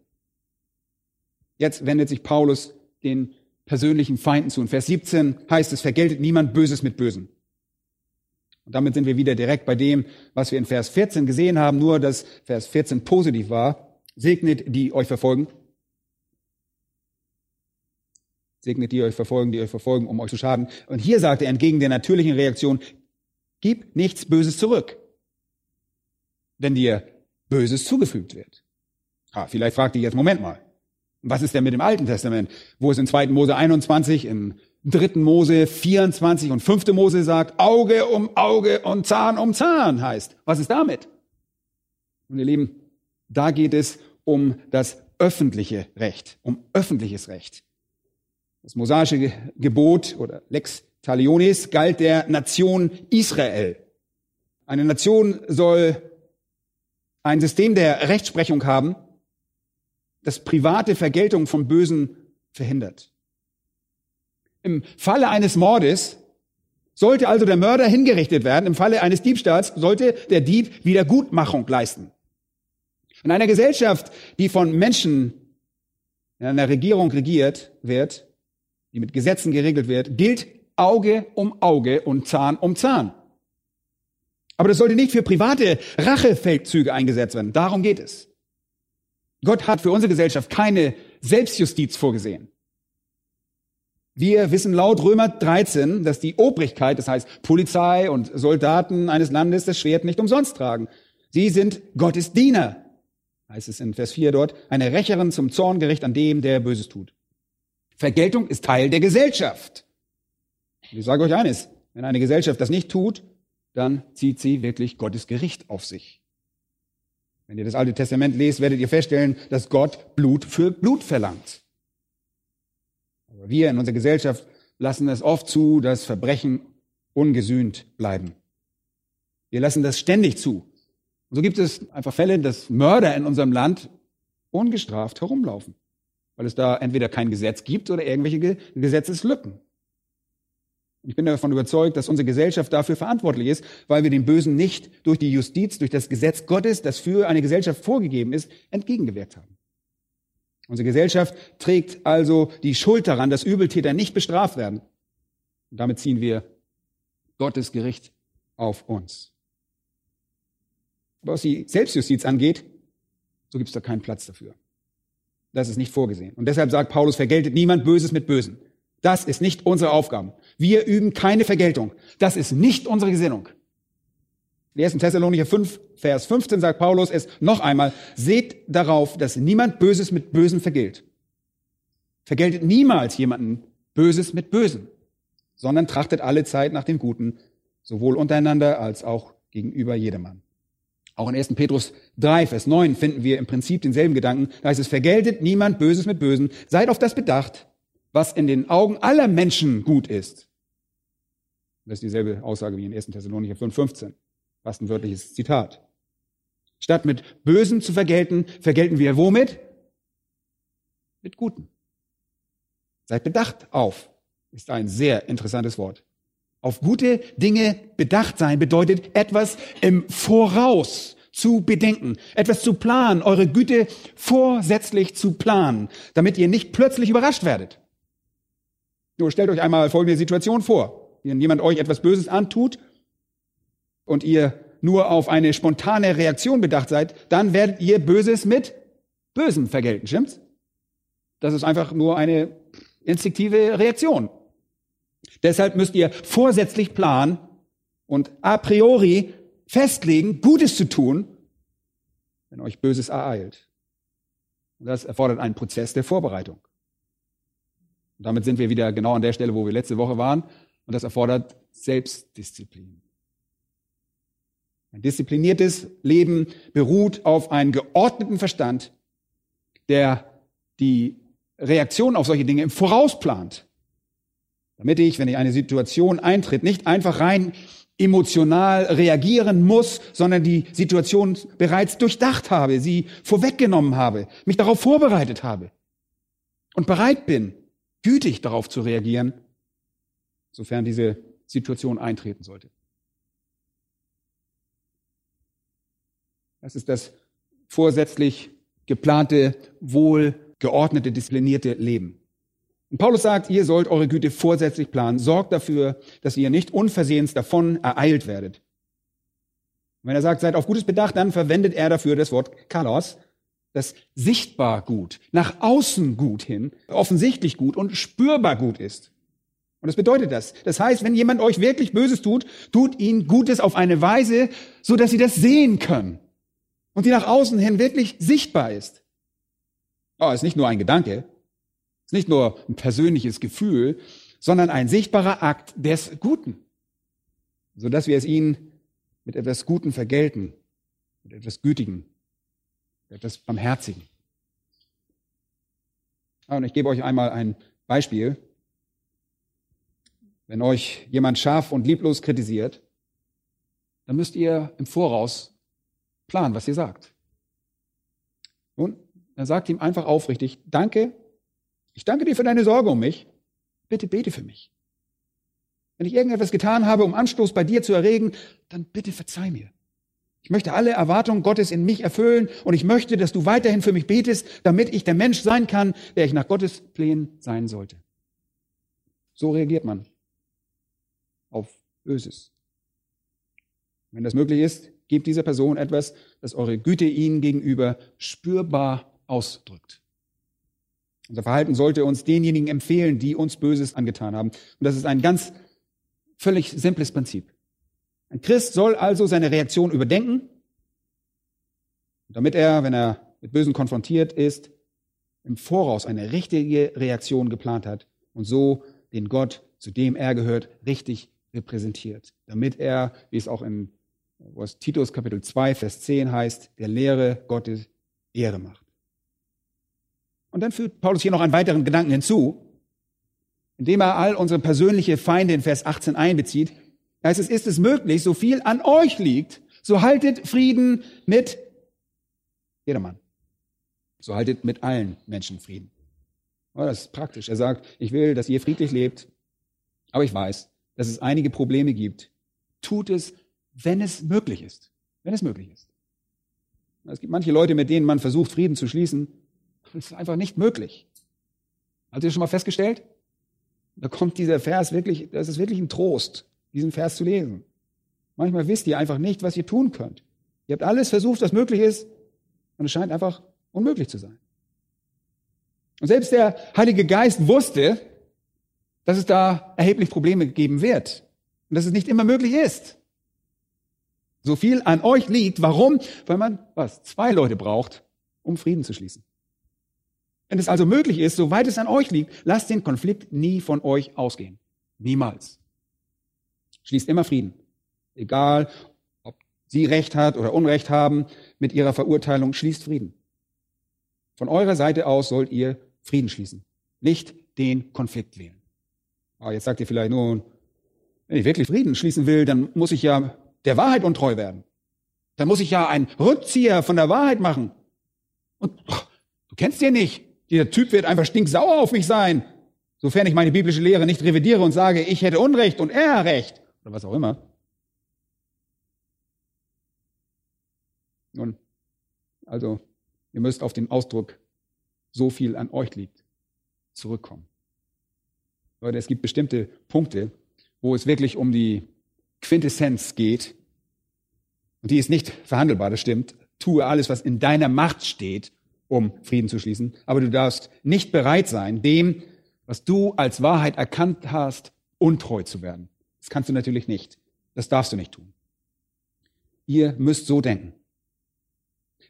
Jetzt wendet sich Paulus den persönlichen Feinden zu. In Vers 17 heißt es, vergeltet niemand Böses mit Bösen. Und damit sind wir wieder direkt bei dem, was wir in Vers 14 gesehen haben, nur dass Vers 14 positiv war. Segnet, die euch verfolgen. Segnet, die euch verfolgen, die euch verfolgen, um euch zu schaden. Und hier sagt er entgegen der natürlichen Reaktion, gib nichts Böses zurück, wenn dir Böses zugefügt wird. Ah, vielleicht fragt ihr jetzt, Moment mal. Was ist denn mit dem Alten Testament? Wo es in 2. Mose 21, im 3. Mose 24 und 5. Mose sagt, Auge um Auge und Zahn um Zahn heißt. Was ist damit? Und ihr Lieben, da geht es um das öffentliche Recht, um öffentliches Recht. Das mosaische Gebot oder Lex Talionis galt der Nation Israel. Eine Nation soll ein System der Rechtsprechung haben, das private Vergeltung von Bösen verhindert. Im Falle eines Mordes sollte also der Mörder hingerichtet werden. Im Falle eines Diebstahls sollte der Dieb Wiedergutmachung leisten. In einer Gesellschaft, die von Menschen in einer Regierung regiert wird, die mit Gesetzen geregelt wird, gilt Auge um Auge und Zahn um Zahn. Aber das sollte nicht für private Rachefeldzüge eingesetzt werden. Darum geht es. Gott hat für unsere Gesellschaft keine Selbstjustiz vorgesehen. Wir wissen laut Römer 13, dass die Obrigkeit, das heißt Polizei und Soldaten eines Landes, das Schwert nicht umsonst tragen. Sie sind Gottes Diener, heißt es in Vers 4 dort, eine Rächerin zum Zorngericht an dem, der Böses tut. Vergeltung ist Teil der Gesellschaft. Und ich sage euch eines, wenn eine Gesellschaft das nicht tut, dann zieht sie wirklich Gottes Gericht auf sich. Wenn ihr das Alte Testament lest, werdet ihr feststellen, dass Gott Blut für Blut verlangt. Aber wir in unserer Gesellschaft lassen es oft zu, dass Verbrechen ungesühnt bleiben. Wir lassen das ständig zu. Und so gibt es einfach Fälle, dass Mörder in unserem Land ungestraft herumlaufen, weil es da entweder kein Gesetz gibt oder irgendwelche Gesetzeslücken. Ich bin davon überzeugt, dass unsere Gesellschaft dafür verantwortlich ist, weil wir dem Bösen nicht durch die Justiz, durch das Gesetz Gottes, das für eine Gesellschaft vorgegeben ist, entgegengewirkt haben. Unsere Gesellschaft trägt also die Schuld daran, dass Übeltäter nicht bestraft werden. Und damit ziehen wir Gottes Gericht auf uns. Was die Selbstjustiz angeht, so gibt es da keinen Platz dafür. Das ist nicht vorgesehen. Und deshalb sagt Paulus, vergeltet niemand Böses mit Bösen. Das ist nicht unsere Aufgabe. Wir üben keine Vergeltung. Das ist nicht unsere Gesinnung. In 1. Thessalonicher 5, Vers 15 sagt Paulus es noch einmal, seht darauf, dass niemand Böses mit Bösen vergilt. Vergeltet niemals jemanden Böses mit Bösen, sondern trachtet alle Zeit nach dem Guten, sowohl untereinander als auch gegenüber jedermann. Auch in 1. Petrus 3, Vers 9 finden wir im Prinzip denselben Gedanken. Da heißt es, vergeltet niemand Böses mit Bösen, seid auf das bedacht, was in den Augen aller Menschen gut ist. Das ist dieselbe Aussage wie in 1. Thessalonicher 5, 15. Fast ein wörtliches Zitat. Statt mit Bösen zu vergelten, vergelten wir womit? Mit Guten. Seid bedacht auf, ist ein sehr interessantes Wort. Auf gute Dinge bedacht sein bedeutet etwas im Voraus zu bedenken, etwas zu planen, eure Güte vorsätzlich zu planen, damit ihr nicht plötzlich überrascht werdet. Nur stellt euch einmal folgende Situation vor. Wenn jemand euch etwas Böses antut und ihr nur auf eine spontane Reaktion bedacht seid, dann werdet ihr Böses mit Bösem vergelten, stimmt's? Das ist einfach nur eine instinktive Reaktion. Deshalb müsst ihr vorsätzlich planen und a priori festlegen, Gutes zu tun, wenn euch Böses ereilt. Und das erfordert einen Prozess der Vorbereitung. Und damit sind wir wieder genau an der Stelle, wo wir letzte Woche waren. Und das erfordert Selbstdisziplin. Ein diszipliniertes Leben beruht auf einem geordneten Verstand, der die Reaktion auf solche Dinge im Voraus plant. Damit ich, wenn ich eine Situation eintritt, nicht einfach rein emotional reagieren muss, sondern die Situation bereits durchdacht habe, sie vorweggenommen habe, mich darauf vorbereitet habe und bereit bin, gütig darauf zu reagieren, sofern diese Situation eintreten sollte. Das ist das vorsätzlich geplante, wohl geordnete, disziplinierte Leben. Und Paulus sagt, ihr sollt eure Güte vorsätzlich planen. Sorgt dafür, dass ihr nicht unversehens davon ereilt werdet. Und wenn er sagt, seid auf Gutes bedacht, dann verwendet er dafür das Wort Kalos, das sichtbar gut, nach außen gut hin, offensichtlich gut und spürbar gut ist. Und das bedeutet das. Das heißt, wenn jemand euch wirklich Böses tut, tut ihn Gutes auf eine Weise, so dass sie das sehen können. Und die nach außen hin wirklich sichtbar ist. Oh, ist nicht nur ein Gedanke, ist nicht nur ein persönliches Gefühl, sondern ein sichtbarer Akt des Guten, sodass wir es ihnen mit etwas Guten vergelten, mit etwas Gütigen, mit etwas Barmherzigen. Ah, und ich gebe euch einmal ein Beispiel. Wenn euch jemand scharf und lieblos kritisiert, dann müsst ihr im Voraus planen, was ihr sagt. Nun, er sagt ihm einfach aufrichtig, danke, ich danke dir für deine Sorge um mich. Bitte bete für mich. Wenn ich irgendetwas getan habe, um Anstoß bei dir zu erregen, dann bitte verzeih mir. Ich möchte alle Erwartungen Gottes in mich erfüllen und ich möchte, dass du weiterhin für mich betest, damit ich der Mensch sein kann, der ich nach Gottes Plänen sein sollte. So reagiert man auf Böses. Wenn das möglich ist, gebt dieser Person etwas, das eure Güte ihnen gegenüber spürbar ausdrückt. Unser Verhalten sollte uns denjenigen empfehlen, die uns Böses angetan haben. Und das ist ein ganz völlig simples Prinzip. Ein Christ soll also seine Reaktion überdenken, damit er, wenn er mit Bösen konfrontiert ist, im Voraus eine richtige Reaktion geplant hat und so den Gott, zu dem er gehört, richtig repräsentiert. Damit er, wie es auch in Titus Kapitel 2, Vers 10 heißt, der Lehre Gottes Ehre macht. Und dann führt Paulus hier noch einen weiteren Gedanken hinzu, indem er all unsere persönliche Feinde in Vers 18 einbezieht. Da heißt es, ist es möglich, so viel an euch liegt, so haltet Frieden mit jedermann. So haltet mit allen Menschen Frieden. Oh, das ist praktisch. Er sagt, ich will, dass ihr friedlich lebt, aber ich weiß, dass es einige Probleme gibt. Tut es, wenn es möglich ist. Wenn es möglich ist. Es gibt manche Leute, mit denen man versucht, Frieden zu schließen. Das ist einfach nicht möglich. Habt ihr schon mal festgestellt? Da kommt dieser Vers wirklich, das ist wirklich ein Trost, diesen Vers zu lesen. Manchmal wisst ihr einfach nicht, was ihr tun könnt. Ihr habt alles versucht, was möglich ist, und es scheint einfach unmöglich zu sein. Und selbst der Heilige Geist wusste, dass es da erheblich Probleme geben wird und dass es nicht immer möglich ist. So viel an euch liegt. Warum? Weil man was? Zwei Leute braucht, um Frieden zu schließen. Wenn es also möglich ist, soweit es an euch liegt, lasst den Konflikt nie von euch ausgehen. Niemals. Schließt immer Frieden. Egal, ob sie Recht hat oder Unrecht haben mit ihrer Verurteilung, schließt Frieden. Von eurer Seite aus sollt ihr Frieden schließen, nicht den Konflikt wählen. Aber jetzt sagt ihr vielleicht nun, wenn ich wirklich Frieden schließen will, dann muss ich ja der Wahrheit untreu werden. Dann muss ich ja einen Rückzieher von der Wahrheit machen. Und oh, du kennst den nicht. Dieser Typ wird einfach stinksauer auf mich sein, sofern ich meine biblische Lehre nicht revidiere und sage, ich hätte Unrecht und er Recht. Oder was auch immer. Nun, also, ihr müsst auf den Ausdruck, so viel an euch liegt, zurückkommen. Leute, es gibt bestimmte Punkte, wo es wirklich um die Quintessenz geht. Und die ist nicht verhandelbar, das stimmt. Tue alles, was in deiner Macht steht, um Frieden zu schließen. Aber du darfst nicht bereit sein, dem, was du als Wahrheit erkannt hast, untreu zu werden. Das kannst du natürlich nicht. Das darfst du nicht tun. Ihr müsst so denken.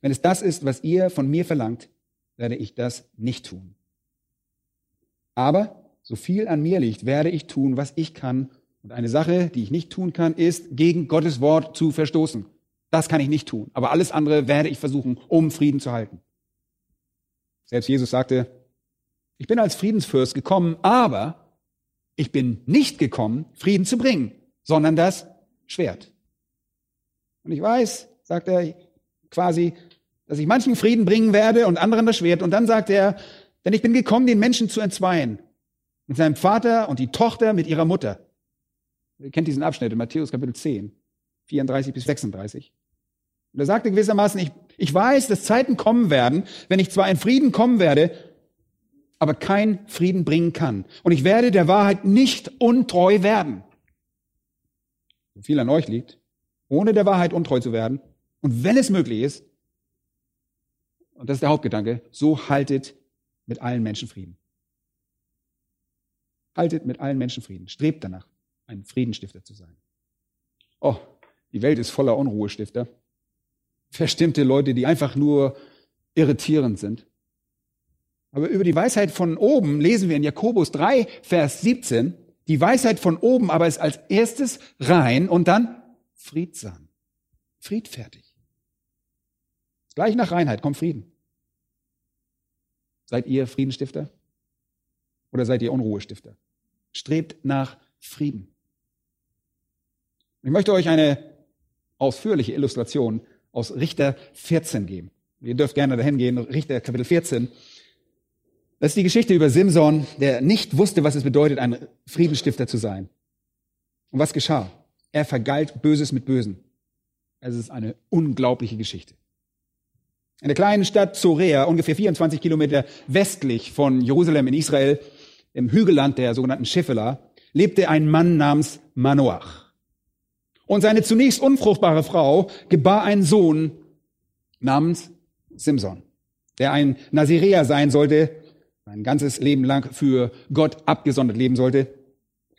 Wenn es das ist, was ihr von mir verlangt, werde ich das nicht tun. Aber so viel an mir liegt, werde ich tun, was ich kann. Und eine Sache, die ich nicht tun kann, ist, gegen Gottes Wort zu verstoßen. Das kann ich nicht tun. Aber alles andere werde ich versuchen, um Frieden zu halten. Selbst Jesus sagte, ich bin als Friedensfürst gekommen, aber ich bin nicht gekommen, Frieden zu bringen, sondern das Schwert. Und ich weiß, sagt er quasi, dass ich manchen Frieden bringen werde und anderen das Schwert. Und dann sagt er, denn ich bin gekommen, den Menschen zu entzweien. Mit seinem Vater und die Tochter mit ihrer Mutter. Ihr kennt diesen Abschnitt in Matthäus Kapitel 10, 34 bis 36. Und er sagte gewissermaßen, ich, ich weiß, dass Zeiten kommen werden, wenn ich zwar in Frieden kommen werde, aber kein Frieden bringen kann. Und ich werde der Wahrheit nicht untreu werden. So viel an euch liegt, ohne der Wahrheit untreu zu werden. Und wenn es möglich ist, und das ist der Hauptgedanke, so haltet mit allen Menschen Frieden. Haltet mit allen Menschen Frieden. Strebt danach, ein Friedenstifter zu sein. Oh, die Welt ist voller Unruhestifter. Verstimmte Leute, die einfach nur irritierend sind. Aber über die Weisheit von oben lesen wir in Jakobus 3, Vers 17. Die Weisheit von oben aber ist als erstes rein und dann friedsam, friedfertig. Gleich nach Reinheit kommt Frieden. Seid ihr Friedenstifter? Oder seid ihr Unruhestifter? Strebt nach Frieden. Ich möchte euch eine ausführliche Illustration aus Richter 14 geben. Ihr dürft gerne dahin gehen, Richter Kapitel 14. Das ist die Geschichte über Simson, der nicht wusste, was es bedeutet, ein Friedensstifter zu sein. Und was geschah? Er vergalt Böses mit Bösen. Es ist eine unglaubliche Geschichte. In der kleinen Stadt Zorea, ungefähr 24 Kilometer westlich von Jerusalem in Israel, im Hügelland der sogenannten Scheffela, lebte ein Mann namens Manoach. Und seine zunächst unfruchtbare Frau gebar einen Sohn namens Simson, der ein Naziräer sein sollte, ein ganzes Leben lang für Gott abgesondert leben sollte.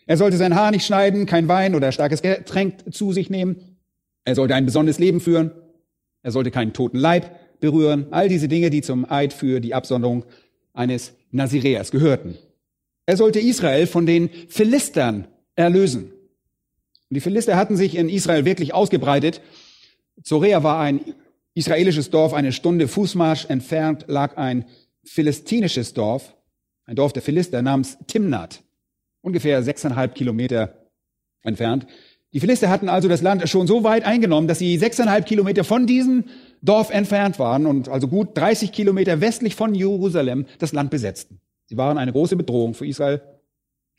Er sollte sein Haar nicht schneiden, kein Wein oder starkes Getränk zu sich nehmen. Er sollte ein besonderes Leben führen. Er sollte keinen toten Leib berühren. All diese Dinge, die zum Eid für die Absonderung eines Naziräers gehörten. Er sollte Israel von den Philistern erlösen. Und die Philister hatten sich in Israel wirklich ausgebreitet. Zorea war ein israelisches Dorf, eine Stunde Fußmarsch entfernt lag ein philistinisches Dorf, ein Dorf der Philister namens Timnat, ungefähr sechseinhalb Kilometer entfernt. Die Philister hatten also das Land schon so weit eingenommen, dass sie sechseinhalb Kilometer von diesem Dorf entfernt waren und also gut 30 Kilometer westlich von Jerusalem das Land besetzten. Sie waren eine große Bedrohung für Israel.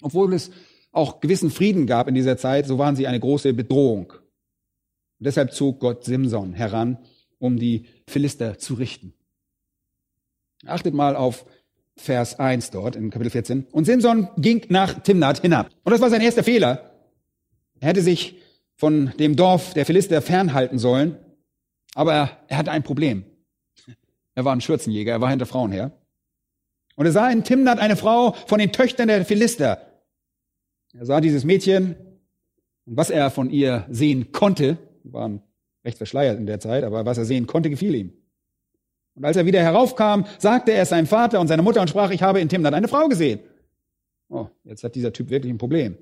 Obwohl es auch gewissen Frieden gab in dieser Zeit, so waren sie eine große Bedrohung. Und deshalb zog Gott Simson heran, um die Philister zu richten. Achtet mal auf Vers 1 dort in Kapitel 14. Und Simson ging nach Timnat hinab. Und das war sein erster Fehler. Er hätte sich von dem Dorf der Philister fernhalten sollen, aber er hatte ein Problem. Er war ein Schürzenjäger, er war hinter Frauen her. Und er sah in Timnat eine Frau von den Töchtern der Philister. Er sah dieses Mädchen und was er von ihr sehen konnte, waren recht verschleiert in der Zeit, aber was er sehen konnte, gefiel ihm. Und als er wieder heraufkam, sagte er seinem Vater und seiner Mutter und sprach, ich habe in Timnat eine Frau gesehen. Oh, jetzt hat dieser Typ wirklich ein Problem.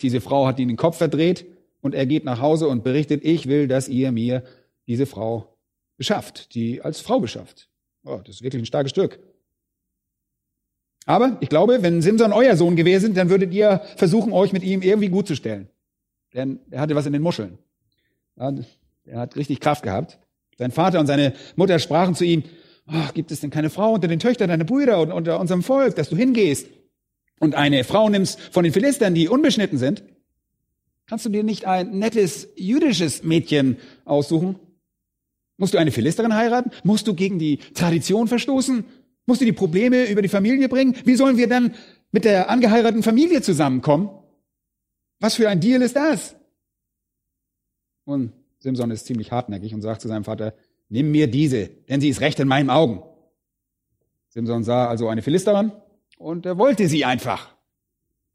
Diese Frau hat ihn den Kopf verdreht und er geht nach Hause und berichtet, ich will, dass ihr mir diese Frau beschafft, die als Frau beschafft. Oh, das ist wirklich ein starkes Stück. Aber ich glaube, wenn Simson euer Sohn gewesen, dann würdet ihr versuchen, euch mit ihm irgendwie gut zu stellen. Denn er hatte was in den Muscheln. Er hat richtig Kraft gehabt. Sein Vater und seine Mutter sprachen zu ihm, oh, gibt es denn keine Frau unter den Töchtern deiner Brüder und unter unserem Volk, dass du hingehst und eine Frau nimmst von den Philistern, die unbeschnitten sind? Kannst du dir nicht ein nettes jüdisches Mädchen aussuchen? Musst du eine Philisterin heiraten? Musst du gegen die Tradition verstoßen? Musst du die Probleme über die Familie bringen? Wie sollen wir dann mit der angeheirateten Familie zusammenkommen? Was für ein Deal ist das? Und Simson ist ziemlich hartnäckig und sagt zu seinem Vater, nimm mir diese, denn sie ist recht in meinen Augen. Simson sah also eine Philisterin und er wollte sie einfach.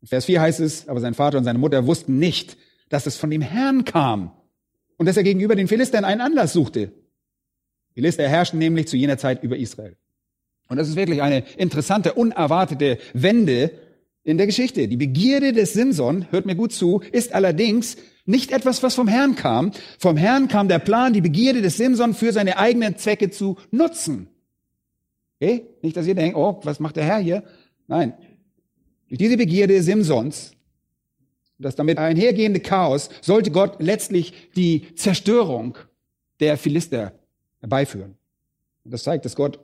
In Vers 4 heißt es, aber sein Vater und seine Mutter wussten nicht, dass es von dem Herrn kam und dass er gegenüber den Philistern einen Anlass suchte. Philister herrschten nämlich zu jener Zeit über Israel. Und das ist wirklich eine interessante, unerwartete Wende in der Geschichte. Die Begierde des Simson, hört mir gut zu, ist allerdings nicht etwas, was vom Herrn kam. Vom Herrn kam der Plan, die Begierde des Simson für seine eigenen Zwecke zu nutzen. Okay? Nicht, dass ihr denkt, oh, was macht der Herr hier? Nein. Durch diese Begierde Simsons, das damit einhergehende Chaos, sollte Gott letztlich die Zerstörung der Philister herbeiführen. Und das zeigt, dass Gott,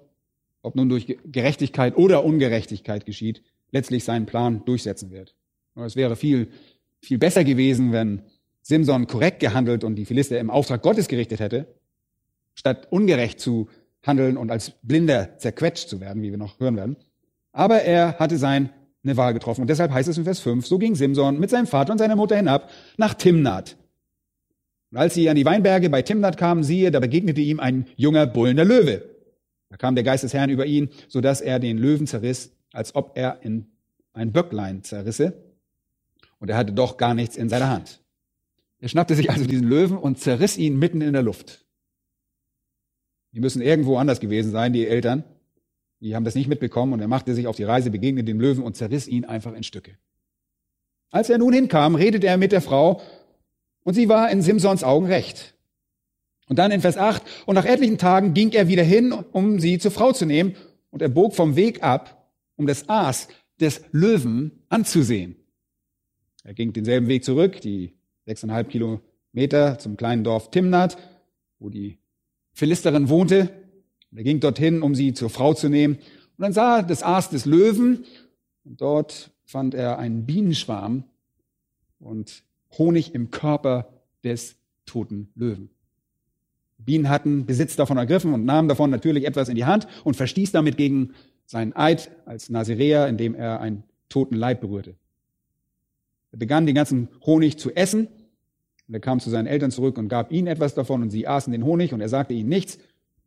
ob nun durch Gerechtigkeit oder Ungerechtigkeit geschieht, letztlich seinen Plan durchsetzen wird. Es wäre viel, viel besser gewesen, wenn Simson korrekt gehandelt und die Philister im Auftrag Gottes gerichtet hätte, statt ungerecht zu handeln und als Blinder zerquetscht zu werden, wie wir noch hören werden. Aber er hatte seine Wahl getroffen. Und deshalb heißt es in Vers 5, so ging Simson mit seinem Vater und seiner Mutter hinab nach Timnat. Und als sie an die Weinberge bei Timnat kamen, siehe, da begegnete ihm ein junger bullender Löwe. Da kam der Geist des Herrn über ihn, so dass er den Löwen zerriss, als ob er in ein Böcklein zerrisse. Und er hatte doch gar nichts in seiner Hand. Er schnappte sich also diesen Löwen und zerriss ihn mitten in der Luft. Die müssen irgendwo anders gewesen sein, die Eltern. Die haben das nicht mitbekommen und er machte sich auf die Reise, begegnete dem Löwen und zerriss ihn einfach in Stücke. Als er nun hinkam, redete er mit der Frau und sie war in Simsons Augen recht. Und dann in Vers 8, und nach etlichen Tagen ging er wieder hin, um sie zur Frau zu nehmen und er bog vom Weg ab, um das Aas des Löwen anzusehen. Er ging denselben Weg zurück, die sechseinhalb Kilometer zum kleinen Dorf Timnat, wo die Philisterin wohnte. er ging dorthin, um sie zur Frau zu nehmen. Und dann sah er das Aas des Löwen und dort fand er einen Bienenschwarm und Honig im Körper des toten Löwen. Bienen hatten Besitz davon ergriffen und nahmen davon natürlich etwas in die Hand und verstieß damit gegen seinen Eid als Naziräer, indem er einen toten Leib berührte. Er begann den ganzen Honig zu essen und er kam zu seinen Eltern zurück und gab ihnen etwas davon und sie aßen den Honig und er sagte ihnen nichts,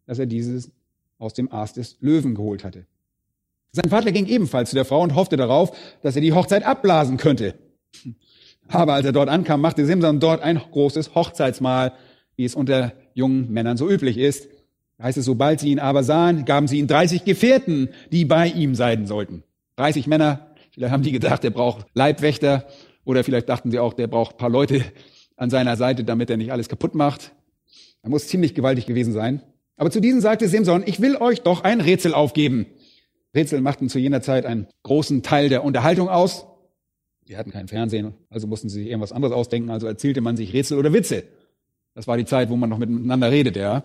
dass er dieses aus dem Aas des Löwen geholt hatte. Sein Vater ging ebenfalls zu der Frau und hoffte darauf, dass er die Hochzeit abblasen könnte. Aber als er dort ankam, machte Simson dort ein großes Hochzeitsmahl, wie es unter jungen Männern so üblich ist. Da heißt es, sobald sie ihn aber sahen, gaben sie ihm 30 Gefährten, die bei ihm sein sollten. 30 Männer, vielleicht haben die gedacht, er braucht Leibwächter Oder vielleicht dachten sie auch, der braucht ein paar Leute an seiner Seite, damit er nicht alles kaputt macht. Er muss ziemlich gewaltig gewesen sein. Aber zu diesen sagte Simson, ich will euch doch ein Rätsel aufgeben. Rätsel machten zu jener Zeit einen großen Teil der Unterhaltung aus. Sie hatten kein Fernsehen, also mussten sie sich irgendwas anderes ausdenken, also erzählte man sich Rätsel oder Witze. Das war die Zeit, wo man noch miteinander redet, ja.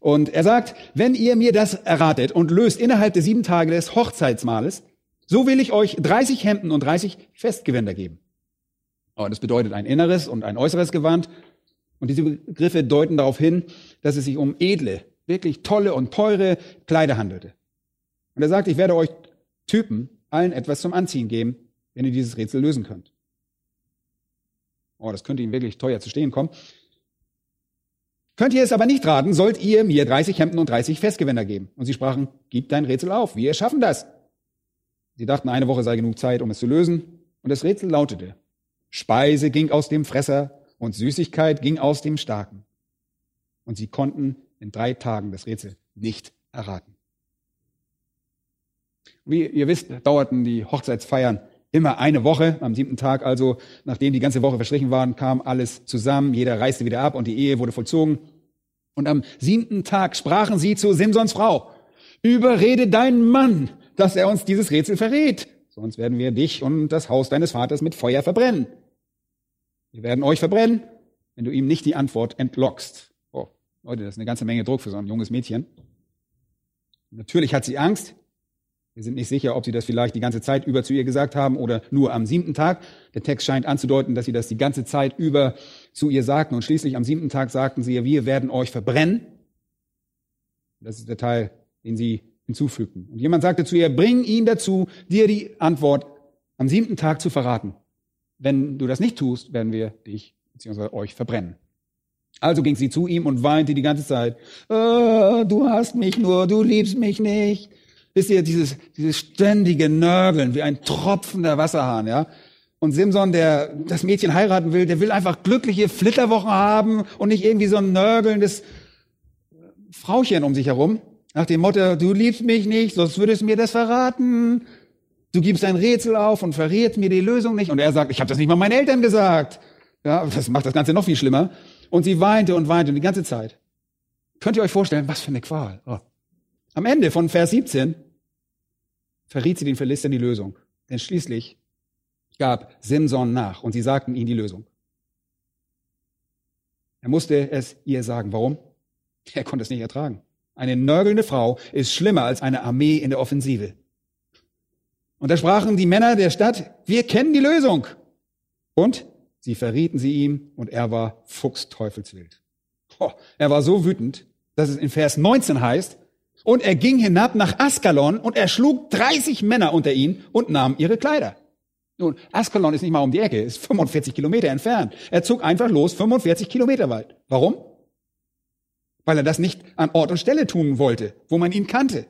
Und er sagt, wenn ihr mir das erratet und löst innerhalb der sieben Tage des Hochzeitsmahles, so will ich euch 30 Hemden und 30 Festgewänder geben. Aber das bedeutet ein inneres und ein äußeres Gewand. Und diese Begriffe deuten darauf hin, dass es sich um edle, wirklich tolle und teure Kleider handelte. Und er sagt, ich werde euch Typen allen etwas zum Anziehen geben, wenn ihr dieses Rätsel lösen könnt. Oh, das könnte ihm wirklich teuer zu stehen kommen. Könnt ihr es aber nicht raten, sollt ihr mir 30 Hemden und 30 Festgewänder geben. Und sie sprachen, gib dein Rätsel auf, wir schaffen das. Sie dachten, eine Woche sei genug Zeit, um es zu lösen. Und das Rätsel lautete, Speise ging aus dem Fresser und Süßigkeit ging aus dem Starken. Und sie konnten in drei Tagen das Rätsel nicht erraten. Wie ihr wisst, dauerten die Hochzeitsfeiern immer eine Woche. Am siebten Tag also, nachdem die ganze Woche verstrichen waren, kam alles zusammen. Jeder reiste wieder ab und die Ehe wurde vollzogen. Und am siebten Tag sprachen sie zu Simsons Frau, überrede deinen Mann, dass er uns dieses Rätsel verrät. Sonst werden wir dich und das Haus deines Vaters mit Feuer verbrennen. Wir werden euch verbrennen, wenn du ihm nicht die Antwort entlockst. Oh, Leute, das ist eine ganze Menge Druck für so ein junges Mädchen. Natürlich hat sie Angst. Wir sind nicht sicher, ob sie das vielleicht die ganze Zeit über zu ihr gesagt haben oder nur am siebten Tag. Der Text scheint anzudeuten, dass sie das die ganze Zeit über zu ihr sagten. Und schließlich am siebten Tag sagten sie ihr, wir werden euch verbrennen. Das ist der Teil, den sie hinzufügten. Und jemand sagte zu ihr, bring ihn dazu, dir die Antwort am siebten Tag zu verraten. Wenn du das nicht tust, werden wir dich bzw. euch verbrennen. Also ging sie zu ihm und weinte die ganze Zeit. Oh, du hast mich nur, du liebst mich nicht. Wisst ihr, dieses, dieses ständige Nörgeln wie ein tropfender Wasserhahn, ja? Und Simson, der das Mädchen heiraten will, der will einfach glückliche Flitterwochen haben und nicht irgendwie so ein nörgelndes Frauchen um sich herum. Nach dem Motto, du liebst mich nicht, sonst würdest du mir das verraten. Du gibst ein Rätsel auf und verrätst mir die Lösung nicht. Und er sagt, ich habe das nicht mal meinen Eltern gesagt. Ja, das macht das Ganze noch viel schlimmer. Und sie weinte und weinte die ganze Zeit. Könnt ihr euch vorstellen, was für eine Qual. Oh. Am Ende von Vers 17 verriet sie den Philistern die Lösung. Denn schließlich gab Simson nach und sie sagten ihm die Lösung. Er musste es ihr sagen. Warum? Er konnte es nicht ertragen. Eine nörgelnde Frau ist schlimmer als eine Armee in der Offensive. Und da sprachen die Männer der Stadt, wir kennen die Lösung. Und sie verrieten sie ihm und er war fuchsteufelswild. Oh, er war so wütend, dass es in Vers 19 heißt, und er ging hinab nach Askalon und er schlug 30 Männer unter ihn und nahm ihre Kleider. Nun, Askalon ist nicht mal um die Ecke, ist 45 Kilometer entfernt. Er zog einfach los, 45 Kilometer weit. Warum? Weil er das nicht an Ort und Stelle tun wollte, wo man ihn kannte.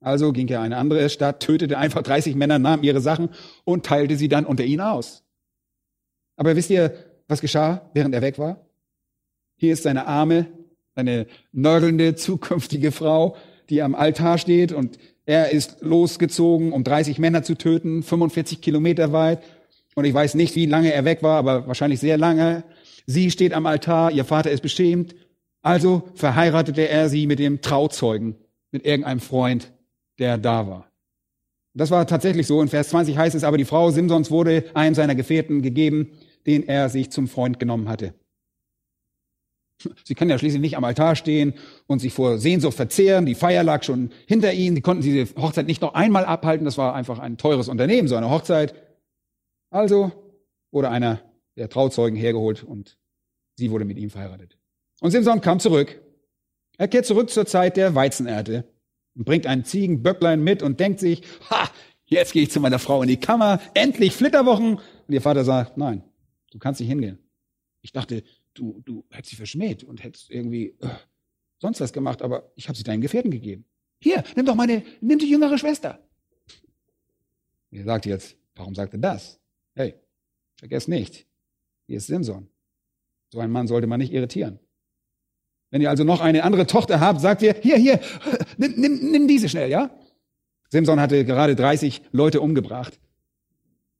Also ging er in eine andere Stadt, tötete einfach 30 Männer, nahm ihre Sachen und teilte sie dann unter ihnen aus. Aber wisst ihr, was geschah, während er weg war? Hier ist seine arme, eine nörgelnde zukünftige Frau, die am Altar steht und er ist losgezogen, um 30 Männer zu töten, 45 Kilometer weit. Und ich weiß nicht, wie lange er weg war, aber wahrscheinlich sehr lange. Sie steht am Altar, ihr Vater ist beschämt. Also verheiratete er sie mit dem Trauzeugen, mit irgendeinem Freund, der da war. Das war tatsächlich so. In Vers 20 heißt es aber, die Frau Simsons wurde einem seiner Gefährten gegeben, den er sich zum Freund genommen hatte. Sie können ja schließlich nicht am Altar stehen und sich vor Sehnsucht verzehren. Die Feier lag schon hinter ihnen. Sie konnten diese Hochzeit nicht noch einmal abhalten. Das war einfach ein teures Unternehmen, so eine Hochzeit. Also wurde einer der Trauzeugen hergeholt und sie wurde mit ihm verheiratet. Und Simson kam zurück. Er kehrt zurück zur Zeit der Weizenernte und bringt ein Ziegenböcklein mit und denkt sich, ha, jetzt gehe ich zu meiner Frau in die Kammer, endlich Flitterwochen. Und ihr Vater sagt, nein, du kannst nicht hingehen. Ich dachte, du, du hättest sie verschmäht und hättest irgendwie äh, sonst was gemacht, aber ich habe sie deinen Gefährten gegeben. Hier, nimm doch meine, nimm die jüngere Schwester. Ihr sagt jetzt, warum sagt er das? Hey, vergesst nicht, hier ist Simson. So ein Mann sollte man nicht irritieren. Wenn ihr also noch eine andere Tochter habt, sagt ihr, hier, hier, nimm, nimm, nimm diese schnell, ja? Simson hatte gerade 30 Leute umgebracht.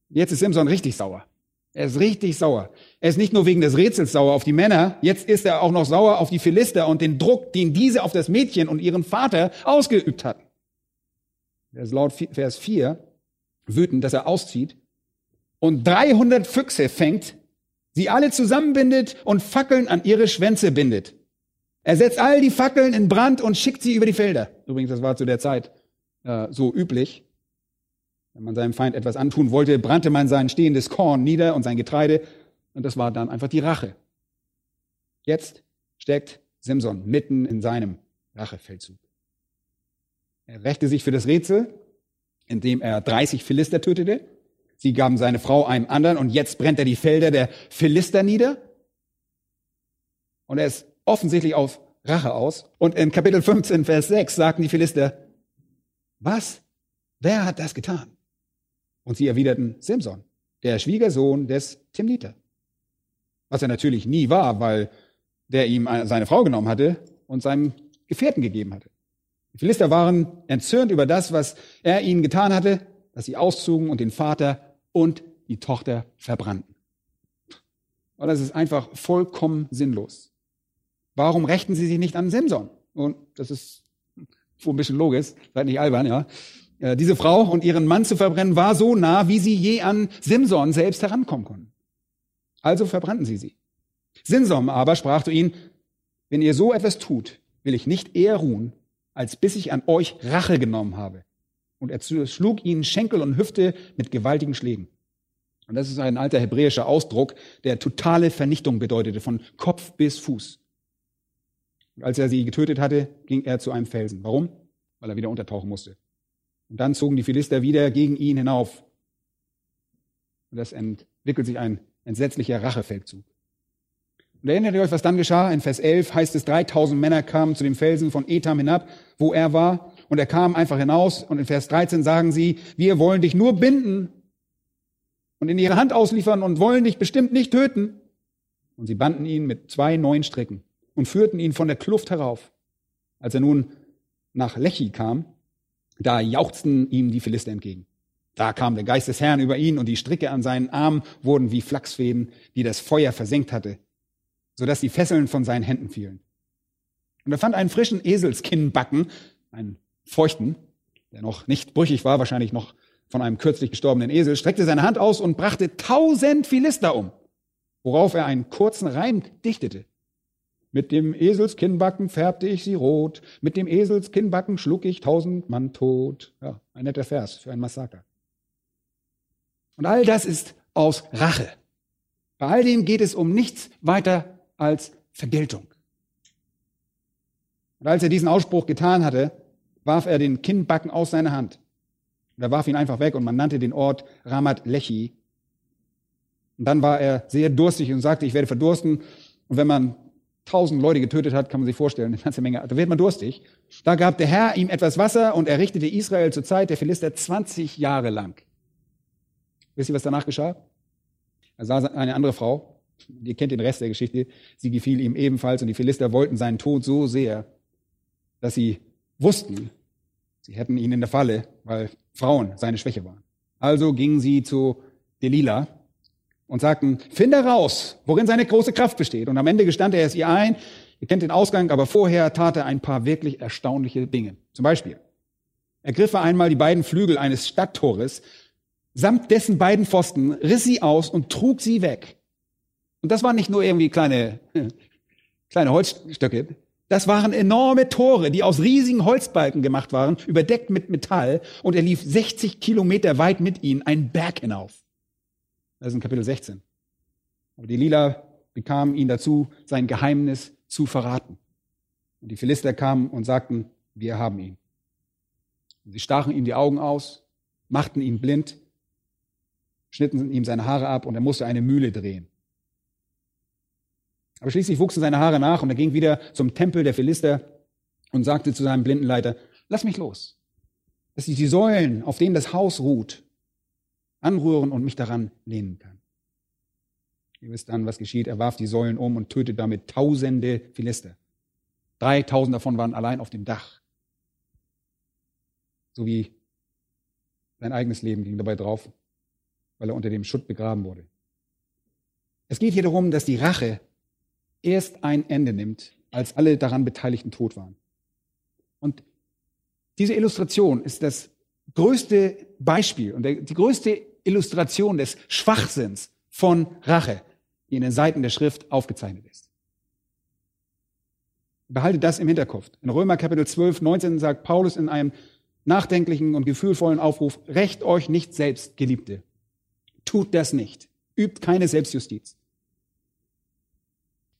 Jetzt ist Simson richtig sauer. Er ist richtig sauer. Er ist nicht nur wegen des Rätsels sauer auf die Männer, jetzt ist er auch noch sauer auf die Philister und den Druck, den diese auf das Mädchen und ihren Vater ausgeübt hatten. Er ist laut Vers 4 wütend, dass er auszieht und 300 Füchse fängt, sie alle zusammenbindet und Fackeln an ihre Schwänze bindet. Er setzt all die Fackeln in Brand und schickt sie über die Felder. Übrigens, das war zu der Zeit äh, so üblich. Wenn man seinem Feind etwas antun wollte, brannte man sein stehendes Korn nieder und sein Getreide. Und das war dann einfach die Rache. Jetzt steckt Simson mitten in seinem Rachefeldzug. Er rächte sich für das Rätsel, indem er 30 Philister tötete. Sie gaben seine Frau einem anderen und jetzt brennt er die Felder der Philister nieder. Und er ist offensichtlich auf Rache aus. Und in Kapitel 15, Vers 6 sagten die Philister, was? Wer hat das getan? Und sie erwiderten, Simson, der Schwiegersohn des Timniter. Was er natürlich nie war, weil der ihm seine Frau genommen hatte und seinem Gefährten gegeben hatte. Die Philister waren entzürnt über das, was er ihnen getan hatte, dass sie auszogen und den Vater und die Tochter verbrannten. Und das ist einfach vollkommen sinnlos. Warum rächten sie sich nicht an Simson? Und das ist wohl ein bisschen logisch, seid nicht albern, ja. Äh, diese Frau und ihren Mann zu verbrennen war so nah, wie sie je an Simson selbst herankommen konnten. Also verbrannten sie sie. Simson aber sprach zu ihnen, wenn ihr so etwas tut, will ich nicht eher ruhen, als bis ich an euch Rache genommen habe. Und er schlug ihnen Schenkel und Hüfte mit gewaltigen Schlägen. Und das ist ein alter hebräischer Ausdruck, der totale Vernichtung bedeutete, von Kopf bis Fuß. Und als er sie getötet hatte, ging er zu einem Felsen. Warum? Weil er wieder untertauchen musste. Und dann zogen die Philister wieder gegen ihn hinauf. Und das entwickelt sich ein entsetzlicher Rachefeldzug. Und erinnert ihr euch, was dann geschah? In Vers 11 heißt es, 3000 Männer kamen zu dem Felsen von Etam hinab, wo er war. Und er kam einfach hinaus. Und in Vers 13 sagen sie, wir wollen dich nur binden und in ihre Hand ausliefern und wollen dich bestimmt nicht töten. Und sie banden ihn mit zwei neuen Stricken und führten ihn von der Kluft herauf. Als er nun nach Lechi kam, da jauchzten ihm die Philister entgegen. Da kam der Geist des Herrn über ihn und die Stricke an seinen Armen wurden wie Flachsfäden, die das Feuer versenkt hatte, sodass die Fesseln von seinen Händen fielen. Und er fand einen frischen Eselskinnbacken, einen feuchten, der noch nicht brüchig war, wahrscheinlich noch von einem kürzlich gestorbenen Esel, streckte seine Hand aus und brachte tausend Philister um, worauf er einen kurzen Reim dichtete. Mit dem Eselskinnbacken färbte ich sie rot, mit dem Eselskinnbacken schlug ich tausend Mann tot. Ja, ein netter Vers für ein Massaker. Und all das ist aus Rache. Bei all dem geht es um nichts weiter als Vergeltung. Und als er diesen Ausspruch getan hatte, warf er den Kinnbacken aus seiner Hand. Und er warf ihn einfach weg und man nannte den Ort Ramat Lechi. Und dann war er sehr durstig und sagte, ich werde verdursten. Und wenn man tausend Leute getötet hat, kann man sich vorstellen, eine ganze Menge, da wird man durstig. Da gab der Herr ihm etwas Wasser und er richtete Israel zur Zeit der Philister 20 Jahre lang. Wisst ihr, was danach geschah? Er sah eine andere Frau, ihr kennt den Rest der Geschichte, sie gefiel ihm ebenfalls und die Philister wollten seinen Tod so sehr, dass sie wussten, sie hätten ihn in der Falle, weil Frauen seine Schwäche waren. Also gingen sie zu Delilah, und sagten, finde raus, worin seine große Kraft besteht. Und am Ende gestand er es ihr ein. Ihr kennt den Ausgang, aber vorher tat er ein paar wirklich erstaunliche Dinge. Zum Beispiel ergriff er einmal die beiden Flügel eines Stadttores, samt dessen beiden Pfosten, riss sie aus und trug sie weg. Und das waren nicht nur irgendwie kleine, kleine Holzstöcke. Das waren enorme Tore, die aus riesigen Holzbalken gemacht waren, überdeckt mit Metall. Und er lief 60 Kilometer weit mit ihnen einen Berg hinauf. Das ist in Kapitel 16. Aber die Lila bekamen ihn dazu, sein Geheimnis zu verraten. Und die Philister kamen und sagten, wir haben ihn. Und sie stachen ihm die Augen aus, machten ihn blind, schnitten ihm seine Haare ab und er musste eine Mühle drehen. Aber schließlich wuchsen seine Haare nach und er ging wieder zum Tempel der Philister und sagte zu seinem Blindenleiter, lass mich los, dass ich die Säulen, auf denen das Haus ruht, anrühren und mich daran lehnen kann. Ihr wisst dann, was geschieht. Er warf die Säulen um und tötete damit tausende Philister. Dreitausend davon waren allein auf dem Dach. So wie sein eigenes Leben ging dabei drauf, weil er unter dem Schutt begraben wurde. Es geht hier darum, dass die Rache erst ein Ende nimmt, als alle daran Beteiligten tot waren. Und diese Illustration ist das größte Beispiel und die größte Illustration des Schwachsinns von Rache, die in den Seiten der Schrift aufgezeichnet ist. Behaltet das im Hinterkopf. In Römer Kapitel 12, 19 sagt Paulus in einem nachdenklichen und gefühlvollen Aufruf, rächt euch nicht selbst, Geliebte. Tut das nicht. Übt keine Selbstjustiz.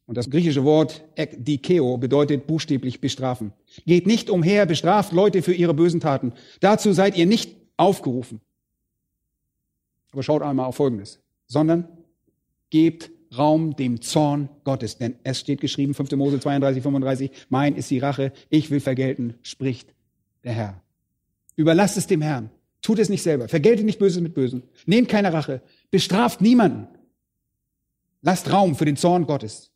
Und das griechische Wort ekdikeo bedeutet buchstäblich bestrafen. Geht nicht umher, bestraft Leute für ihre bösen Taten. Dazu seid ihr nicht aufgerufen. Aber schaut einmal auf Folgendes. Sondern gebt Raum dem Zorn Gottes. Denn es steht geschrieben, 5. Mose 32, 35, mein ist die Rache, ich will vergelten, spricht der Herr. Überlasst es dem Herrn. Tut es nicht selber. Vergeltet nicht Böses mit Bösen. Nehmt keine Rache. Bestraft niemanden. Lasst Raum für den Zorn Gottes.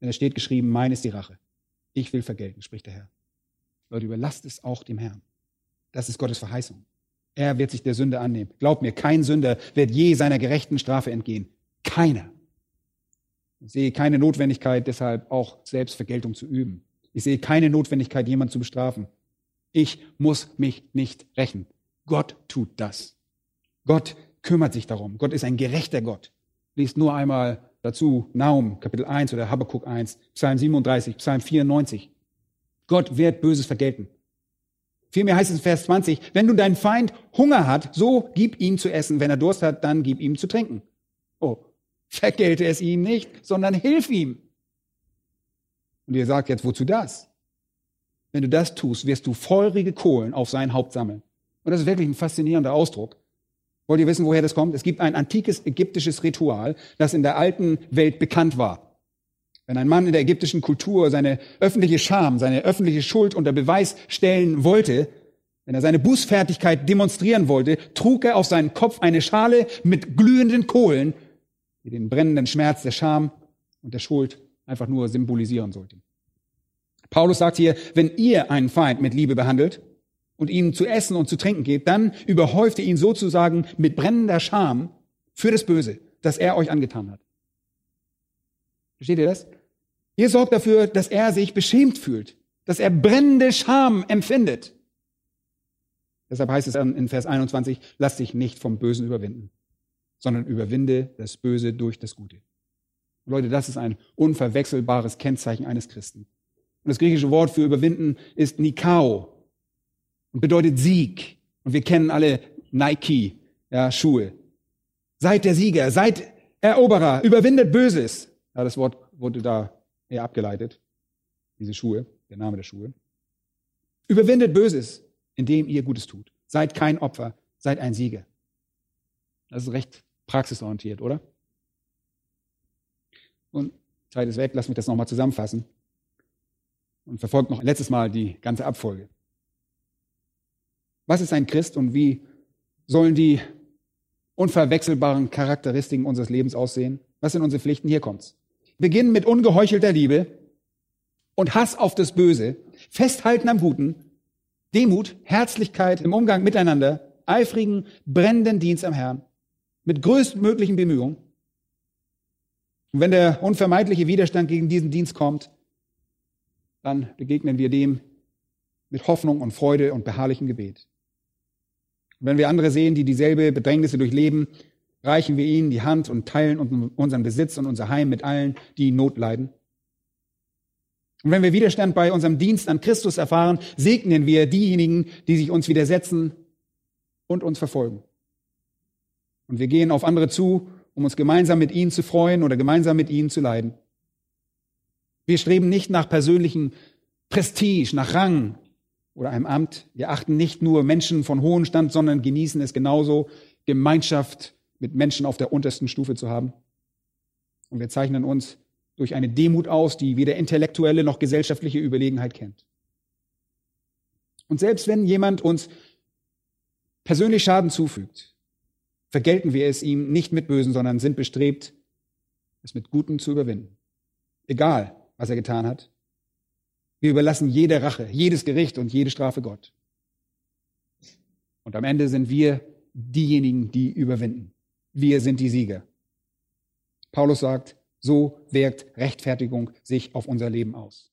Denn es steht geschrieben, mein ist die Rache. Ich will vergelten, spricht der Herr. Leute, überlasst es auch dem Herrn. Das ist Gottes Verheißung. Er wird sich der Sünde annehmen. Glaubt mir, kein Sünder wird je seiner gerechten Strafe entgehen. Keiner. Ich sehe keine Notwendigkeit, deshalb auch Selbstvergeltung zu üben. Ich sehe keine Notwendigkeit, jemanden zu bestrafen. Ich muss mich nicht rächen. Gott tut das. Gott kümmert sich darum. Gott ist ein gerechter Gott. Liest nur einmal Dazu Naum, Kapitel 1 oder Habakkuk 1, Psalm 37, Psalm 94. Gott wird Böses vergelten. Vielmehr heißt es in Vers 20, wenn du deinen Feind Hunger hat, so gib ihm zu essen. Wenn er Durst hat, dann gib ihm zu trinken. Oh, vergelte es ihm nicht, sondern hilf ihm. Und ihr sagt jetzt, wozu das? Wenn du das tust, wirst du feurige Kohlen auf sein Haupt sammeln. Und das ist wirklich ein faszinierender Ausdruck. Wollt ihr wissen, woher das kommt? Es gibt ein antikes ägyptisches Ritual, das in der alten Welt bekannt war. Wenn ein Mann in der ägyptischen Kultur seine öffentliche Scham, seine öffentliche Schuld unter Beweis stellen wollte, wenn er seine Bußfertigkeit demonstrieren wollte, trug er auf seinen Kopf eine Schale mit glühenden Kohlen, die den brennenden Schmerz der Scham und der Schuld einfach nur symbolisieren sollte. Paulus sagt hier, wenn ihr einen Feind mit Liebe behandelt, und ihm zu essen und zu trinken geht, dann überhäuft ihr ihn sozusagen mit brennender Scham für das Böse, das er euch angetan hat. Versteht ihr das? Ihr sorgt dafür, dass er sich beschämt fühlt, dass er brennende Scham empfindet. Deshalb heißt es in Vers 21, lass dich nicht vom Bösen überwinden, sondern überwinde das Böse durch das Gute. Leute, das ist ein unverwechselbares Kennzeichen eines Christen. Und das griechische Wort für überwinden ist Nikao und bedeutet Sieg. Und wir kennen alle Nike, ja, Schuhe. Seid der Sieger, seid Eroberer, überwindet Böses. Ja, das Wort wurde da eher abgeleitet. Diese Schuhe, der Name der Schuhe. Überwindet Böses, indem ihr Gutes tut. Seid kein Opfer, seid ein Sieger. Das ist recht praxisorientiert, oder? Und Zeit ist weg, lass mich das nochmal zusammenfassen. Und verfolgt noch letztes Mal die ganze Abfolge. Was ist ein Christ und wie sollen die unverwechselbaren Charakteristiken unseres Lebens aussehen? Was sind unsere Pflichten? Hier kommt's. Beginnen mit ungeheuchelter Liebe und Hass auf das Böse, Festhalten am Guten, Demut, Herzlichkeit im Umgang miteinander, eifrigen, brennenden Dienst am Herrn, mit größtmöglichen Bemühungen. Und wenn der unvermeidliche Widerstand gegen diesen Dienst kommt, dann begegnen wir dem mit Hoffnung und Freude und beharrlichem Gebet. Und wenn wir andere sehen, die dieselbe Bedrängnisse durchleben, reichen wir ihnen die Hand und teilen unseren Besitz und unser Heim mit allen, die Not leiden. Und wenn wir Widerstand bei unserem Dienst an Christus erfahren, segnen wir diejenigen, die sich uns widersetzen und uns verfolgen. Und wir gehen auf andere zu, um uns gemeinsam mit ihnen zu freuen oder gemeinsam mit ihnen zu leiden. Wir streben nicht nach persönlichem Prestige, nach Rang, oder einem Amt. Wir achten nicht nur Menschen von hohem Stand, sondern genießen es genauso, Gemeinschaft mit Menschen auf der untersten Stufe zu haben. Und wir zeichnen uns durch eine Demut aus, die weder intellektuelle noch gesellschaftliche Überlegenheit kennt. Und selbst wenn jemand uns persönlich Schaden zufügt, vergelten wir es ihm nicht mit Bösen, sondern sind bestrebt, es mit Guten zu überwinden. Egal, was er getan hat, wir überlassen jede Rache, jedes Gericht und jede Strafe Gott. Und am Ende sind wir diejenigen, die überwinden. Wir sind die Sieger. Paulus sagt, so wirkt Rechtfertigung sich auf unser Leben aus.